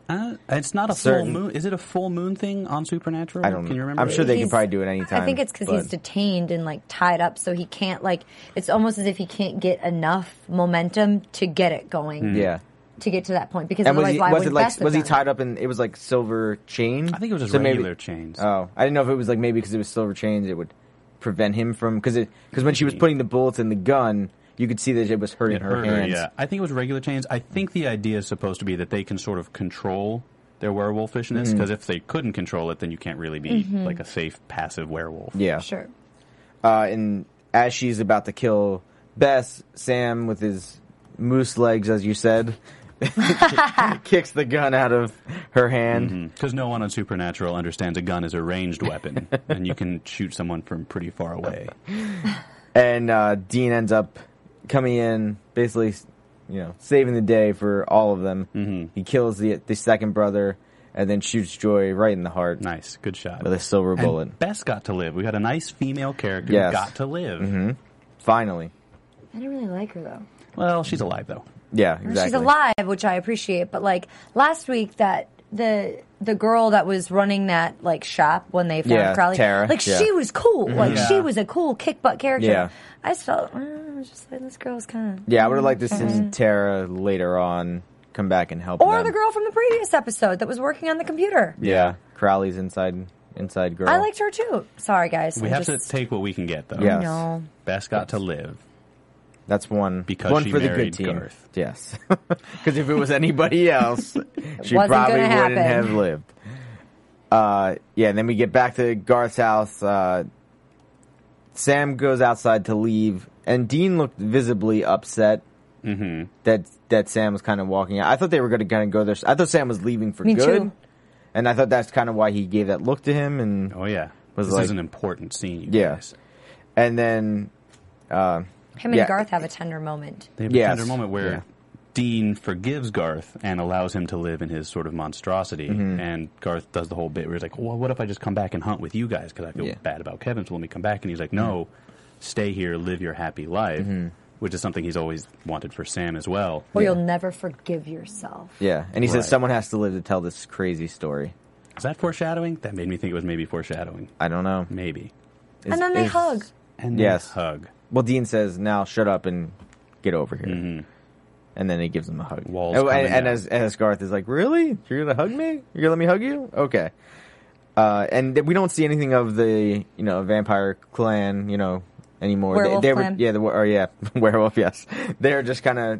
[SPEAKER 2] Uh, it's not a
[SPEAKER 1] Certain-
[SPEAKER 2] full moon. Is it a full moon thing on Supernatural?
[SPEAKER 1] I don't
[SPEAKER 2] Can you remember?
[SPEAKER 1] I'm sure they can
[SPEAKER 3] He's-
[SPEAKER 1] probably do it anytime.
[SPEAKER 3] I think it's because he's
[SPEAKER 1] but-
[SPEAKER 3] detained and like tied up, so he can't like. It's almost as if he can't get enough momentum to get it going.
[SPEAKER 1] Yeah.
[SPEAKER 3] To get to that point, because
[SPEAKER 1] And was
[SPEAKER 3] otherwise,
[SPEAKER 1] he,
[SPEAKER 3] why
[SPEAKER 1] was
[SPEAKER 3] would
[SPEAKER 1] it like
[SPEAKER 3] Bess have
[SPEAKER 1] was he
[SPEAKER 3] done
[SPEAKER 1] tied up in it was like silver chain?
[SPEAKER 2] I think it was just
[SPEAKER 1] So maybe-
[SPEAKER 2] regular chains.
[SPEAKER 1] Oh, I didn't know if it was like maybe because it was silver chains it would prevent him from because it because when she was putting the bullets in the gun, you could see that it was hurting
[SPEAKER 2] it
[SPEAKER 1] her
[SPEAKER 2] hurt her,
[SPEAKER 1] hands.
[SPEAKER 2] yeah. I think it was regular chains. I think the idea is supposed to be that they can sort of control their werewolfishness
[SPEAKER 1] Mm-hmm.
[SPEAKER 2] because if they couldn't control it, then you can't really be like a safe passive werewolf.
[SPEAKER 1] Yeah.
[SPEAKER 3] Sure.
[SPEAKER 1] Uh, and as she's about to kill Bess, Sam with his moose legs, as you said, kicks the gun out of her hand.
[SPEAKER 2] Because no one on Supernatural understands a gun is a ranged weapon, and you can shoot someone from pretty far away.
[SPEAKER 1] and uh, Dean ends up coming in, basically, you know, saving the day for all of them. Mm-hmm. He kills the the second brother, and then shoots Joy right in the heart
[SPEAKER 2] Nice, good shot.
[SPEAKER 1] with a silver
[SPEAKER 2] And
[SPEAKER 1] bullet.
[SPEAKER 2] Bess got to live. We got a nice female character
[SPEAKER 1] Yes.
[SPEAKER 2] who got to live.
[SPEAKER 1] Finally,
[SPEAKER 3] I didn't really like her though.
[SPEAKER 2] Well, she's alive though.
[SPEAKER 1] yeah, exactly.
[SPEAKER 3] She's alive, which I appreciate. But like last week, that the the girl that was running that like shop when they found
[SPEAKER 1] Yeah,
[SPEAKER 3] Crowley,
[SPEAKER 1] Tara,
[SPEAKER 3] like
[SPEAKER 1] yeah.
[SPEAKER 3] she was cool. Mm-hmm. Like
[SPEAKER 2] Yeah.
[SPEAKER 3] she was a cool kick butt character.
[SPEAKER 1] Yeah.
[SPEAKER 3] I just felt, mm, I was just like this girl's kind of.
[SPEAKER 1] Yeah, I would have liked to see mm-hmm. Tara later on come back and help.
[SPEAKER 3] Or
[SPEAKER 1] them.
[SPEAKER 3] the girl from the previous episode that was working on the computer.
[SPEAKER 1] Yeah, Crowley's inside inside girl.
[SPEAKER 3] I liked her too. Sorry, guys.
[SPEAKER 2] We
[SPEAKER 3] I'm
[SPEAKER 2] have
[SPEAKER 3] just,
[SPEAKER 2] to take what we can get, though.
[SPEAKER 1] Yeah.
[SPEAKER 3] No.
[SPEAKER 2] Bess got to live.
[SPEAKER 1] That's one
[SPEAKER 2] Because
[SPEAKER 1] one
[SPEAKER 2] she
[SPEAKER 1] for the good
[SPEAKER 2] married
[SPEAKER 1] team.
[SPEAKER 2] Garth.
[SPEAKER 1] Yes, because if it was anybody else, she
[SPEAKER 3] wasn't
[SPEAKER 1] probably
[SPEAKER 3] gonna
[SPEAKER 1] wouldn't
[SPEAKER 3] happen.
[SPEAKER 1] have lived. Uh, yeah, and then we get back to Garth's house. Uh, Sam goes outside to leave, and Dean looked visibly upset
[SPEAKER 2] Mm-hmm.
[SPEAKER 1] that that Sam was kind of walking out. I thought they were going to kind of go there. I thought Sam was leaving for
[SPEAKER 3] Me
[SPEAKER 1] good,
[SPEAKER 3] too.
[SPEAKER 1] and I thought that's kind of why he gave that look to him. And
[SPEAKER 2] Oh yeah,
[SPEAKER 1] Was
[SPEAKER 2] this
[SPEAKER 1] like-
[SPEAKER 2] is an important scene. You
[SPEAKER 1] Yeah.
[SPEAKER 2] guys.
[SPEAKER 1] and then uh,
[SPEAKER 3] Him and
[SPEAKER 1] Yeah.
[SPEAKER 3] Garth have a tender moment.
[SPEAKER 2] They have
[SPEAKER 1] Yes.
[SPEAKER 2] a tender moment where
[SPEAKER 1] Yeah.
[SPEAKER 2] Dean forgives Garth and allows him to live in his sort of monstrosity,
[SPEAKER 1] Mm-hmm.
[SPEAKER 2] and Garth does the whole bit where he's like, "Well, what if I just come back and hunt with you guys? Because I feel
[SPEAKER 1] Yeah.
[SPEAKER 2] bad about Kevin. So let me come back." And he's like, "No, stay here, live your happy life,"
[SPEAKER 1] Mm-hmm.
[SPEAKER 2] which is something he's always wanted for Sam as well.
[SPEAKER 3] Or you'll never forgive yourself.
[SPEAKER 1] yeah, and he
[SPEAKER 2] Right.
[SPEAKER 1] says someone has to live to tell this crazy story.
[SPEAKER 2] Is that foreshadowing? That made me think it was maybe foreshadowing.
[SPEAKER 1] I don't know.
[SPEAKER 2] Maybe.
[SPEAKER 1] Is-
[SPEAKER 3] and then they
[SPEAKER 1] is-
[SPEAKER 3] hug.
[SPEAKER 2] And
[SPEAKER 1] Yes.
[SPEAKER 2] they hug.
[SPEAKER 1] Well, Dean says, "Now shut up and get over here." And then he gives him a hug.
[SPEAKER 2] Mm-hmm. Walls
[SPEAKER 1] Oh, and, and as as Garth is like, "Really? You're gonna hug me? You're gonna let me hug you? Okay." Uh, and th- we don't see anything of the you know vampire clan you know anymore.
[SPEAKER 3] Werewolf
[SPEAKER 1] they, they
[SPEAKER 3] clan.
[SPEAKER 1] Were, yeah, the or yeah, werewolf. Yes, they're just kind of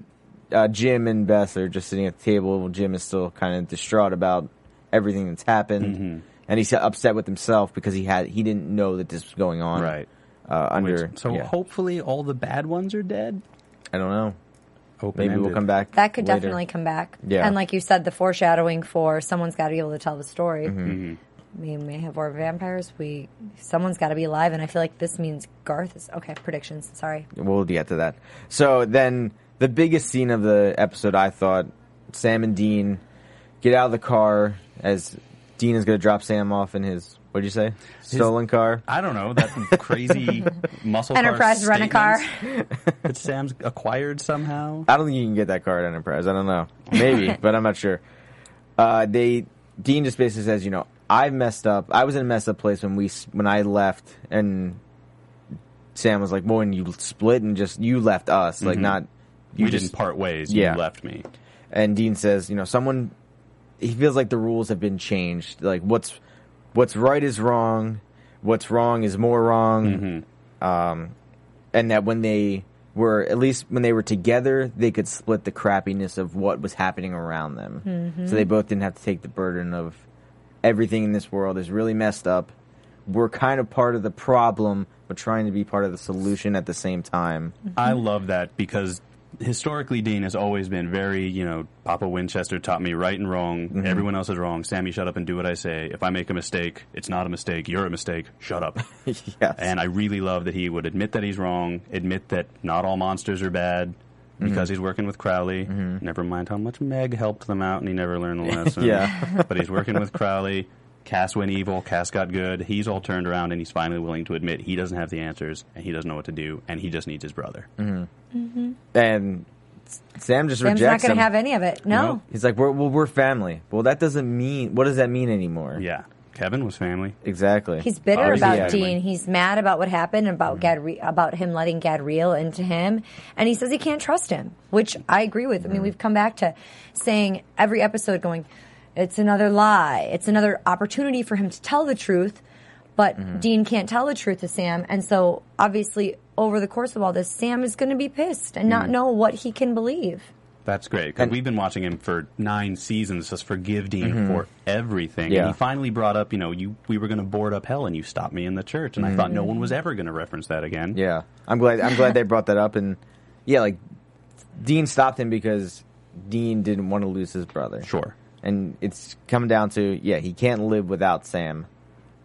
[SPEAKER 1] uh, Jim and Beth are just sitting at the table. Jim is still kind of distraught about everything that's happened,
[SPEAKER 2] Mm-hmm.
[SPEAKER 1] and he's upset with himself because he had he didn't know that this was going on.
[SPEAKER 2] Right.
[SPEAKER 1] Uh, under
[SPEAKER 2] Which- so
[SPEAKER 1] yeah.
[SPEAKER 2] hopefully all the bad ones are dead.
[SPEAKER 1] I don't know. Maybe
[SPEAKER 2] Open-ended.
[SPEAKER 1] we'll come back.
[SPEAKER 3] That could
[SPEAKER 1] later.
[SPEAKER 3] definitely come back.
[SPEAKER 1] Yeah.
[SPEAKER 3] And like you said, the foreshadowing for someone's got to be able to tell the story.
[SPEAKER 1] Mm-hmm.
[SPEAKER 3] We may have more vampires. We someone's got to be alive, and I feel like this means Garth is okay. Predictions. Sorry.
[SPEAKER 1] We'll get to that. So then, the biggest scene of the episode, I thought, Sam and Dean get out of the car as Dean is going to drop Sam off in his what did you say? Stolen car.
[SPEAKER 2] I don't know that crazy muscle car
[SPEAKER 3] Enterprise rent a car.
[SPEAKER 2] that Sam's acquired somehow.
[SPEAKER 1] I don't think you can get that car at Enterprise. I don't know. Maybe, but I'm not sure. Uh, they Dean just basically says, you know, I messed up. I was in a messed up place when we when I left, and Sam was like, "Well, when you split and just you left us, like not you
[SPEAKER 2] we
[SPEAKER 1] just
[SPEAKER 2] didn't part ways.
[SPEAKER 1] Yeah.
[SPEAKER 2] You left me.
[SPEAKER 1] and Dean says, you know, someone he feels like the rules have been changed. Like what's what's right is wrong, what's wrong is more wrong. Um, and that when they were at least when they were together, they could split the crappiness of what was happening around them. So they both didn't have to take the burden of everything in this world is really messed up. We're kind of part of the problem, but trying to be part of the solution at the same time.
[SPEAKER 2] I love that because historically Dean has always been very, you know, Papa Winchester taught me right and wrong.
[SPEAKER 1] Mm-hmm.
[SPEAKER 2] Everyone else is wrong. Sammy, shut up and do what I say. If I make a mistake, it's not a mistake. You're a mistake. Shut up.
[SPEAKER 1] yes.
[SPEAKER 2] and I really love that he would admit that he's wrong, admit that not all monsters are bad because
[SPEAKER 1] Mm-hmm.
[SPEAKER 2] he's working with Crowley. Never mind how much Meg helped them out and he never learned the lesson.
[SPEAKER 1] Yeah.
[SPEAKER 2] but he's working with Crowley. Cass went evil, Cass got good. He's all turned around and he's finally willing to admit he doesn't have the answers and he doesn't know what to do and he just needs his brother.
[SPEAKER 1] and Sam just
[SPEAKER 3] Sam's not going to have any of it. No.
[SPEAKER 2] Nope.
[SPEAKER 1] He's like, we're, well, we're family. Well, that doesn't mean, what does that mean anymore?
[SPEAKER 2] Yeah. Kevin was family.
[SPEAKER 1] Exactly.
[SPEAKER 3] He's bitter
[SPEAKER 2] Obviously,
[SPEAKER 3] about
[SPEAKER 2] yeah.
[SPEAKER 3] Dean. He's mad about what happened, about
[SPEAKER 1] Mm-hmm.
[SPEAKER 3] Gadri- about him letting Gadriel into him, and he says he can't trust him, which I agree with. I
[SPEAKER 1] Mm-hmm.
[SPEAKER 3] mean, we've come back to saying every episode, going, "It's another lie. It's another opportunity for him to tell the truth." But
[SPEAKER 1] Mm-hmm.
[SPEAKER 3] Dean can't tell the truth to Sam, and so obviously, over the course of all this, Sam is going to be pissed and
[SPEAKER 1] Mm-hmm.
[SPEAKER 3] not know what he can believe.
[SPEAKER 2] That's great because we've been watching him for nine seasons. Just forgive Dean for everything.
[SPEAKER 1] Mm-hmm. Yeah.
[SPEAKER 2] And he finally brought up, you know, you we were going to board up hell and you stopped me in the church, and I thought no one was ever going to reference that again.
[SPEAKER 1] Mm-hmm. yeah. I'm glad, I'm glad they brought that up. And yeah, like, Dean stopped him because Dean didn't want to lose his brother.
[SPEAKER 2] Sure.
[SPEAKER 1] And it's come down to, yeah, he can't live without Sam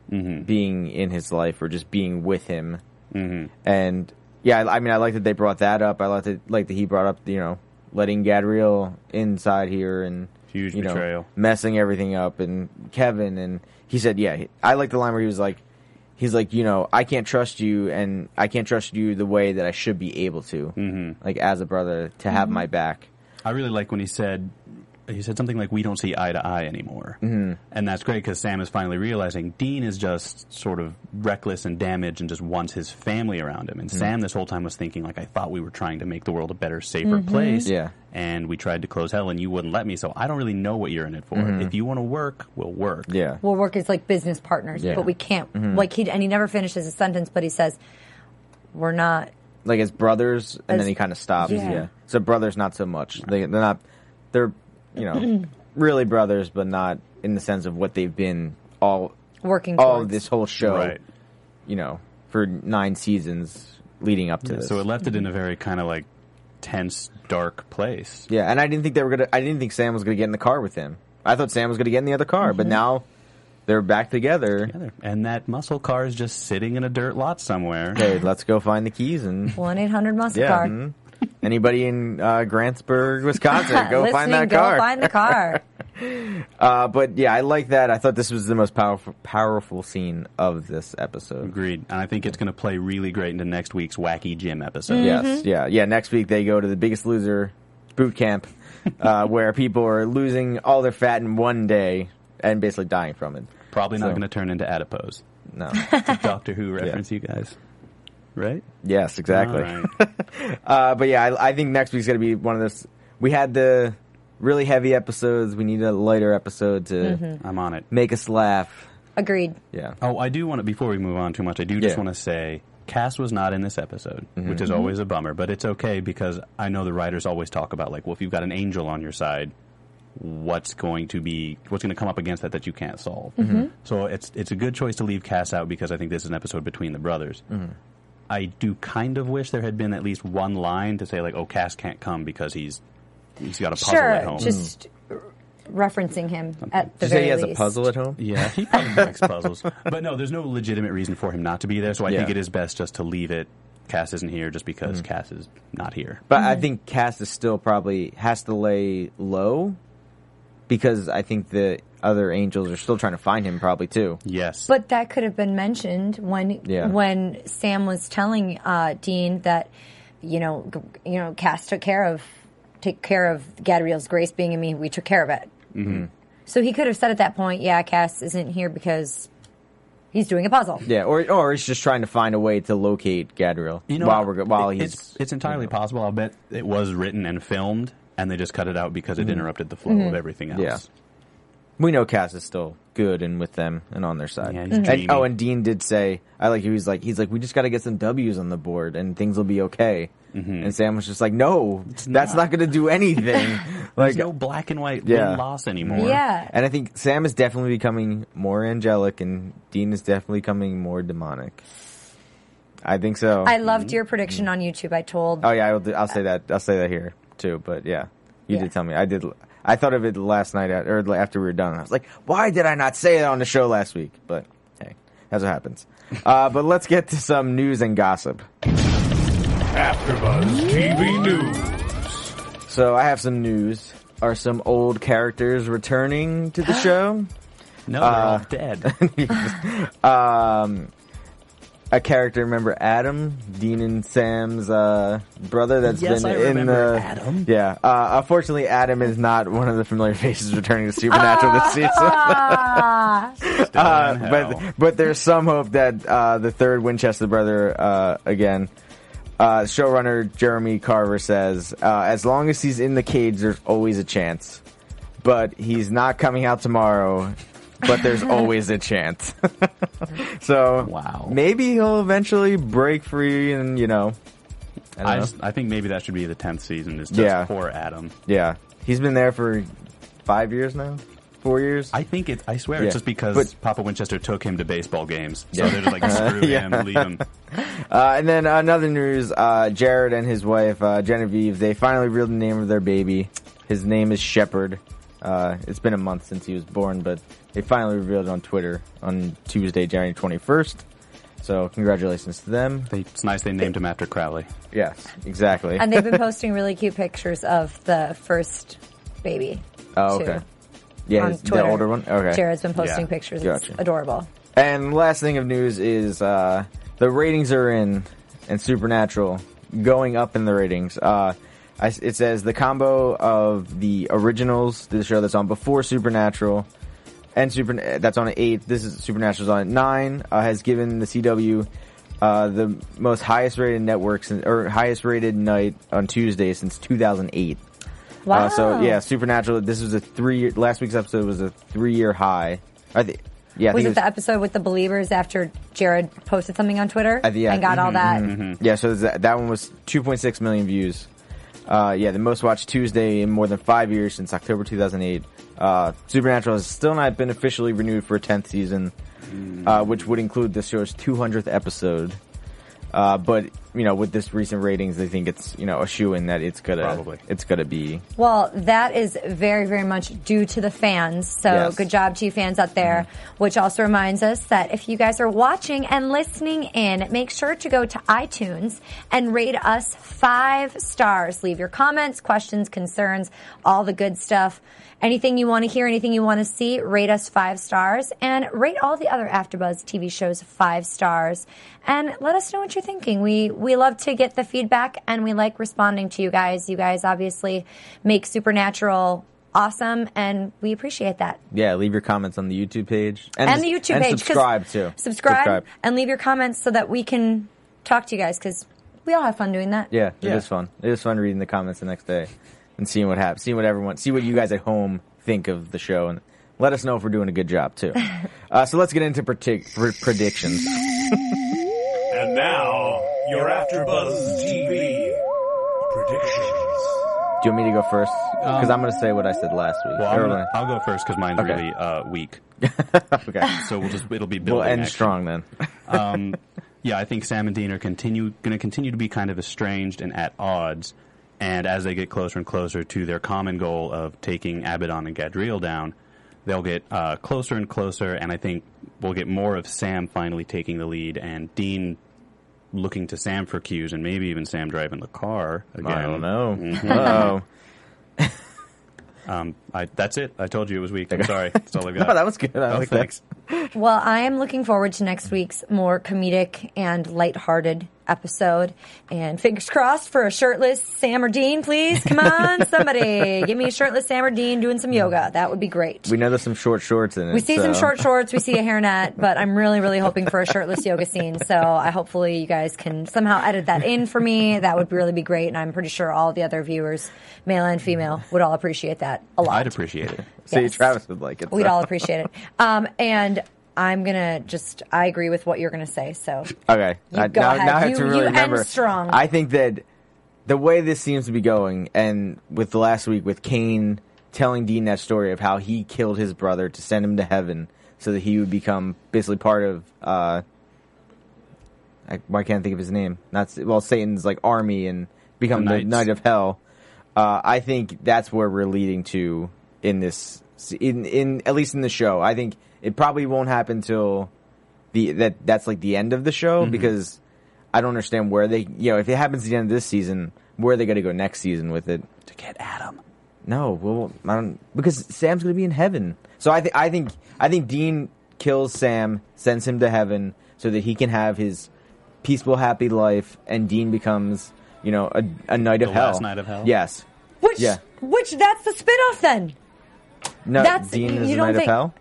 [SPEAKER 2] Mm-hmm.
[SPEAKER 1] being in his life or just being with him. Mm-hmm. And yeah, I, I mean, I like that they brought that up. I like that, like that he brought up, you know, letting Gadriel inside here and
[SPEAKER 2] Huge
[SPEAKER 1] you know, messing everything up. And Kevin and he said, yeah, I like the line where he was like, he's like, you know, I can't trust you, and I can't trust you the way that I should be able to, mm-hmm. like as a brother, to have my back.
[SPEAKER 2] I really like when he said he said something like, "We don't see eye to eye anymore," mm-hmm. and that's great because Sam is finally realizing Dean is just sort of reckless and damaged and just wants his family around him. And mm-hmm. Sam this whole time was thinking like, "I thought we were trying to make the world a better, safer mm-hmm. place,
[SPEAKER 1] Yeah.
[SPEAKER 2] and we tried to close hell, and you wouldn't let me. So I don't really know what you're in it for. Mm-hmm. If you want to work, we'll work.
[SPEAKER 1] Yeah,
[SPEAKER 3] We'll work as like business partners,
[SPEAKER 1] Yeah.
[SPEAKER 3] but we can't. Like he and he never finishes a sentence, but he says, "We're not."
[SPEAKER 1] like as brothers, and
[SPEAKER 3] As-
[SPEAKER 1] then he kind of stops.
[SPEAKER 3] yeah.
[SPEAKER 1] Yeah. so brothers not so much. They, they're not. They're you know really brothers, but not in the sense of what they've been all
[SPEAKER 3] Working
[SPEAKER 1] all
[SPEAKER 3] towards.
[SPEAKER 1] this whole show.
[SPEAKER 2] Right.
[SPEAKER 1] You know, for nine seasons leading up to this.
[SPEAKER 2] So it left it in a very kind of like tense, dark place.
[SPEAKER 1] Yeah, and I didn't think they were gonna. I didn't think Sam was gonna get in the car with him. I thought Sam was gonna get in the other car,
[SPEAKER 3] Mm-hmm.
[SPEAKER 1] but now they're back together.
[SPEAKER 2] together. And that muscle car is just sitting in a dirt lot somewhere.
[SPEAKER 1] Hey, let's go find the keys and
[SPEAKER 3] One eight hundred muscle
[SPEAKER 1] yeah.
[SPEAKER 3] car.
[SPEAKER 1] mhm. Anybody in uh, Grantsburg, Wisconsin, go find
[SPEAKER 3] Listening,
[SPEAKER 1] that
[SPEAKER 3] go
[SPEAKER 1] car.
[SPEAKER 3] Go find the car.
[SPEAKER 1] Uh, but yeah, I like that. I thought this was the most powerful, powerful scene of this episode.
[SPEAKER 2] Agreed. And I think it's going to play really great into next week's Wacky Gym episode.
[SPEAKER 1] Yes, yeah, yeah. Next week they go to the Biggest Loser boot camp, uh, where people are losing all their fat in one day and basically dying from it.
[SPEAKER 2] Probably not
[SPEAKER 1] So-
[SPEAKER 2] going to turn into adipose.
[SPEAKER 1] No,
[SPEAKER 2] It's a Doctor Who reference, you guys. Right?
[SPEAKER 1] Yes, exactly.
[SPEAKER 2] All right.
[SPEAKER 1] Uh, but yeah, I, I think next week's gonna be one of those. We had the really heavy episodes. We need a lighter episode to
[SPEAKER 3] Mm-hmm.
[SPEAKER 2] I'm on it.
[SPEAKER 1] make us laugh.
[SPEAKER 3] Agreed.
[SPEAKER 1] Yeah.
[SPEAKER 2] Oh, I do want to. Before we move on too much, I do just
[SPEAKER 1] Yeah.
[SPEAKER 2] want to say Cass was not in this episode, which is always a bummer. But it's okay because I know the writers always talk about like, well, if you've got an angel on your side, what's going to be what's going to come up against that that you can't solve. So it's it's a good choice to leave Cass out because I think this is an episode between the brothers. I do kind of wish there had been at least one line to say like, "Oh, Cass can't come because he's he's got a puzzle at
[SPEAKER 3] Sure,
[SPEAKER 2] home."
[SPEAKER 3] just referencing him mm. at the
[SPEAKER 1] Did you say
[SPEAKER 3] very
[SPEAKER 1] he has
[SPEAKER 3] least.
[SPEAKER 1] a puzzle at home?
[SPEAKER 2] Yeah, he probably likes puzzles. But no, there's no legitimate reason for him not to be there, so I think it is best just to leave it. Cass isn't here just because mm-hmm. Cass is not here.
[SPEAKER 1] But I mm-hmm. think Cass is still probably has to lay low because I think the other angels are still trying to find him probably too.
[SPEAKER 2] Yes.
[SPEAKER 3] But that could have been mentioned when
[SPEAKER 1] Yeah.
[SPEAKER 3] when Sam was telling uh, Dean that you know g- you know Cass took care of take care of Gadreel's grace being in me. We took care of it. Mm-hmm. So he could have said at that point, "Yeah, Cass isn't here because he's doing a puzzle."
[SPEAKER 1] Yeah, or or he's just trying to find a way to locate Gadreel you know, while we're while
[SPEAKER 2] it-
[SPEAKER 1] he's
[SPEAKER 2] it's, it's entirely possible. I'll bet it was written and filmed, and they just cut it out because
[SPEAKER 3] Mm-hmm.
[SPEAKER 2] it interrupted the flow of everything else.
[SPEAKER 1] Yeah. We know Cass is still good and with them and on their side.
[SPEAKER 2] Yeah, he's
[SPEAKER 3] Mm-hmm.
[SPEAKER 1] and, oh, and Dean did say, I like he was like he's like we just got to get some W's on the board and things will be okay. And Sam was just like, no, that's not, going to do anything. like
[SPEAKER 2] There's no black and white
[SPEAKER 1] Yeah.
[SPEAKER 2] loss anymore.
[SPEAKER 3] Yeah.
[SPEAKER 1] And I think Sam is definitely becoming more angelic, and Dean is definitely becoming more demonic. I think so.
[SPEAKER 3] I loved your prediction on YouTube. I told
[SPEAKER 1] oh yeah, I'll, do- I'll say that. I'll say that here too. But yeah, you
[SPEAKER 3] Yeah.
[SPEAKER 1] did tell me. I did. I thought of it last night at, or after we were done. I was like, why did I not say it on the show last week? But hey, that's what happens. uh, but let's get to some news and gossip.
[SPEAKER 4] AfterBuzz TV News.
[SPEAKER 1] So I have some news. Are some old characters returning to the show?
[SPEAKER 2] No, they're
[SPEAKER 1] Uh,
[SPEAKER 2] all dead.
[SPEAKER 1] um, a character. Remember Adam, Dean and Sam's uh, brother? That's
[SPEAKER 2] Yes,
[SPEAKER 1] been
[SPEAKER 2] I
[SPEAKER 1] in
[SPEAKER 2] remember
[SPEAKER 1] the
[SPEAKER 2] Adam.
[SPEAKER 1] Yeah. Uh, unfortunately, Adam is not one of the familiar faces returning to Supernatural this season.
[SPEAKER 3] Ah,
[SPEAKER 2] Still in
[SPEAKER 1] Uh, but but there's some hope that uh, the third Winchester brother uh, again. Uh, showrunner Jeremy Carver says, uh, as long as he's in the cage, there's always a chance. But he's not coming out tomorrow. But there's always a chance. so
[SPEAKER 2] Wow.
[SPEAKER 1] maybe he'll eventually break free, and you know, I don't
[SPEAKER 2] I,
[SPEAKER 1] know.
[SPEAKER 2] just, I think maybe that should be the tenth season. Is just
[SPEAKER 1] Yeah.
[SPEAKER 2] poor Adam.
[SPEAKER 1] yeah, he's been there for five years now, four years.
[SPEAKER 2] I think it. I swear
[SPEAKER 1] Yeah.
[SPEAKER 2] it's just because
[SPEAKER 1] But-
[SPEAKER 2] Papa Winchester took him to baseball games, so
[SPEAKER 1] Yeah.
[SPEAKER 2] they're just like screw
[SPEAKER 1] Yeah.
[SPEAKER 2] him, leave him.
[SPEAKER 1] Uh, and then another news: uh, Jared and his wife uh, Genevieve they finally revealed the name of their baby. His name is Shepherd. Uh, it's been a month since he was born, but they finally revealed it on Twitter on Tuesday, January twenty first. So congratulations to them.
[SPEAKER 2] They, it's nice they named him after Crowley.
[SPEAKER 1] Yes, exactly.
[SPEAKER 3] and they've been posting really cute pictures of the first baby.
[SPEAKER 1] oh,
[SPEAKER 3] too,
[SPEAKER 1] okay. Yeah,
[SPEAKER 3] on
[SPEAKER 1] his- the older one. Okay.
[SPEAKER 3] Jared's been posting
[SPEAKER 2] Yeah.
[SPEAKER 3] pictures.
[SPEAKER 1] Gotcha.
[SPEAKER 3] It's adorable.
[SPEAKER 1] And last thing of news is uh, the ratings are in, and Supernatural going up in the ratings. Uh, I, it says the combo of the originals, the show that's on before Supernatural, and Super that's on eight. This is Supernatural's on nine. Uh, has given the CW uh, the most highest rated networks or highest rated night on Tuesday since 2008.
[SPEAKER 3] Wow.
[SPEAKER 1] Uh, so yeah, Supernatural. This was a three. year Last week's episode was a three year high. I think. Yeah, I
[SPEAKER 3] was
[SPEAKER 1] think
[SPEAKER 3] it the episode with the believers after Jared posted something on Twitter
[SPEAKER 1] Uh, yeah.
[SPEAKER 3] and got all that?
[SPEAKER 1] Yeah, so that, that one was 2.6 million views. Uh, yeah, the most watched Tuesday in more than five years since October 2008. Uh, Supernatural has still not been officially renewed for a 10th season, uh, which would include this show's 200th episode. Uh, but you know, with this recent ratings, they think it's you know a shoe in that it's gonna
[SPEAKER 2] Probably.
[SPEAKER 1] it's gonna be
[SPEAKER 3] Well, that is very, very much due to the fans. So
[SPEAKER 1] Yes.
[SPEAKER 3] good job to you fans out there. Mm-hmm. Which also reminds us that if you guys are watching and listening in, make sure to go to iTunes and rate us five stars. Leave your comments, questions, concerns, all the good stuff. Anything you want to hear, anything you want to see, rate us five stars and rate all the other AfterBuzz TV shows five stars. And let us know what you're thinking. We we love to get the feedback and we like responding to you guys. You guys obviously make Supernatural awesome and we appreciate that.
[SPEAKER 1] yeah. Leave your comments on the YouTube page
[SPEAKER 3] And, the YouTube
[SPEAKER 1] and
[SPEAKER 3] page. 'cause
[SPEAKER 1] Subscribe too.
[SPEAKER 3] Subscribe, and leave your comments so that we can talk to you guys because we all have fun doing that.
[SPEAKER 1] Yeah, it is
[SPEAKER 5] Yeah.
[SPEAKER 1] fun. It is fun reading the comments the next day and seeing what happens, seeing what everyone, see what you guys at home think of the show, and let us know if we're doing a good job too. uh, so let's get into predict- pr- predictions.
[SPEAKER 4] And now, your AfterBuzz TV predictions.
[SPEAKER 1] Do you want me to go first? Because I'm going to say what I said last week.
[SPEAKER 2] Well, I'm
[SPEAKER 1] Or
[SPEAKER 2] gonna, I'll go first because mine's
[SPEAKER 1] Okay.
[SPEAKER 2] really uh, weak.
[SPEAKER 1] okay,
[SPEAKER 2] So we'll just it'll be building.
[SPEAKER 1] we'll end
[SPEAKER 2] action.
[SPEAKER 1] strong then.
[SPEAKER 2] Um, yeah, I think Sam and Dean are continue going to continue to be kind of estranged and at odds. And as they get closer and closer to their common goal of taking Abaddon and Gadreel down, they'll get uh, closer and closer. And I think we'll get more of Sam finally taking the lead and Dean looking to Sam for cues, and maybe even Sam driving the car again.
[SPEAKER 1] I don't know.
[SPEAKER 2] Mhm.
[SPEAKER 1] Oh,
[SPEAKER 2] Um, I, that's it. I told you it was weak. I'm sorry. That's all I got.
[SPEAKER 1] no, that was good. I
[SPEAKER 2] Oh,
[SPEAKER 1] like
[SPEAKER 2] thanks.
[SPEAKER 1] that.
[SPEAKER 3] Well, I am looking forward to next week's more comedic and lighthearted episode. And fingers crossed for a shirtless Sam or Dean, please. Come on, somebody. Give me a shirtless Sam or Dean doing some yoga. That would be great.
[SPEAKER 1] We know there's some short shorts in it.
[SPEAKER 3] We see some short shorts, we see a hairnet, but I'm really, really hoping for a shirtless yoga scene. So I hopefully you guys can somehow edit that in for me. That would really be great, and I'm pretty sure all the other viewers, male and female, would all appreciate that a lot.
[SPEAKER 2] I'd appreciate it.
[SPEAKER 1] See,
[SPEAKER 3] Yes.
[SPEAKER 1] Travis would like it.
[SPEAKER 3] We'd
[SPEAKER 1] so.
[SPEAKER 3] all appreciate it. Um, and I'm gonna just I agree with what you're gonna say. So
[SPEAKER 1] Okay.
[SPEAKER 3] You
[SPEAKER 1] I,
[SPEAKER 3] go
[SPEAKER 1] now,
[SPEAKER 3] ahead.
[SPEAKER 1] now I have
[SPEAKER 3] You-
[SPEAKER 1] to really
[SPEAKER 3] you end strong.
[SPEAKER 1] I think that the way this seems to be going, and with the last week with Cain telling Dean that story of how he killed his brother to send him to heaven so that he would become basically part of. Uh, I, why can't I think of his name? Not well, Satan's like army and become
[SPEAKER 2] The
[SPEAKER 1] the, knight of hell. Uh, I think that's where we're leading to in this, in in at least in the show. I think it probably won't happen till the that that's like the end of the show
[SPEAKER 2] Mm-hmm.
[SPEAKER 1] because I don't understand where they you know if it happens at the end of this season where are they going to go next season with it
[SPEAKER 2] To get Adam.
[SPEAKER 1] no well I don't because Sam's going to be in heaven so I think I think I think Dean kills Sam sends him to heaven so that he can have his peaceful happy life and Dean becomes you know a, a knight of
[SPEAKER 2] The
[SPEAKER 1] hell
[SPEAKER 2] last knight of hell?
[SPEAKER 1] yes
[SPEAKER 3] which
[SPEAKER 1] Yeah.
[SPEAKER 3] which that's the spinoff then.
[SPEAKER 1] no
[SPEAKER 3] That's
[SPEAKER 1] Dean
[SPEAKER 3] you
[SPEAKER 1] is a
[SPEAKER 3] don't
[SPEAKER 1] knight
[SPEAKER 3] think,
[SPEAKER 1] of hell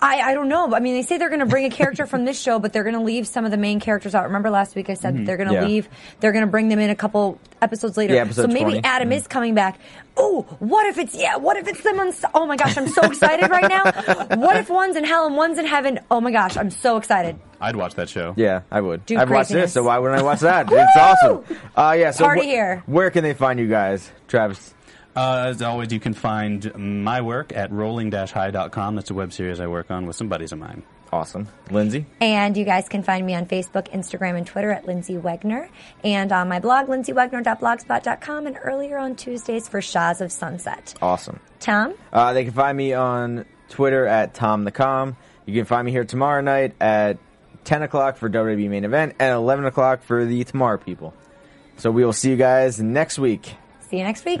[SPEAKER 3] I, I don't know. I mean, they say they're going to bring a character from this show, but they're going to leave some of the main characters out. Remember last week I said that they're going to
[SPEAKER 1] Mm-hmm. Yeah.
[SPEAKER 3] leave. They're going to bring them in a couple episodes later.
[SPEAKER 1] Yeah, episode
[SPEAKER 3] so maybe
[SPEAKER 1] 20.
[SPEAKER 3] Adam
[SPEAKER 1] Mm.
[SPEAKER 3] is coming back. Oh, what if it's yeah? What if it's them on? Oh my gosh, I'm so excited right now. What if one's in hell and one's in heaven? Oh my gosh, I'm so excited.
[SPEAKER 2] I'd watch that show.
[SPEAKER 1] Yeah, I would.
[SPEAKER 3] Dude,
[SPEAKER 1] I've watched this, so why wouldn't I watch that? it's awesome. Uh, yeah, so
[SPEAKER 3] Party
[SPEAKER 1] wh-
[SPEAKER 3] here.
[SPEAKER 1] Where can they find you guys, Travis?
[SPEAKER 2] Uh, as always, you can find my work at rolling-high.com. That's a web series I work on with some buddies of mine.
[SPEAKER 1] Awesome, Lyndsey.
[SPEAKER 3] And you guys can find me on Facebook, Instagram, and Twitter at Lyndsey Wegner. And on my blog, lyndseywegner.blogspot.com. And earlier on Tuesdays for Shahs of Sunset.
[SPEAKER 1] Awesome.
[SPEAKER 3] Tom?
[SPEAKER 1] Uh, they can find me on Twitter at Tom the Com. You can find me here tomorrow night at 10 o'clock for WWE main event and 11 o'clock for the Tomorrow People. So we will see you guys next week.
[SPEAKER 3] See you next week.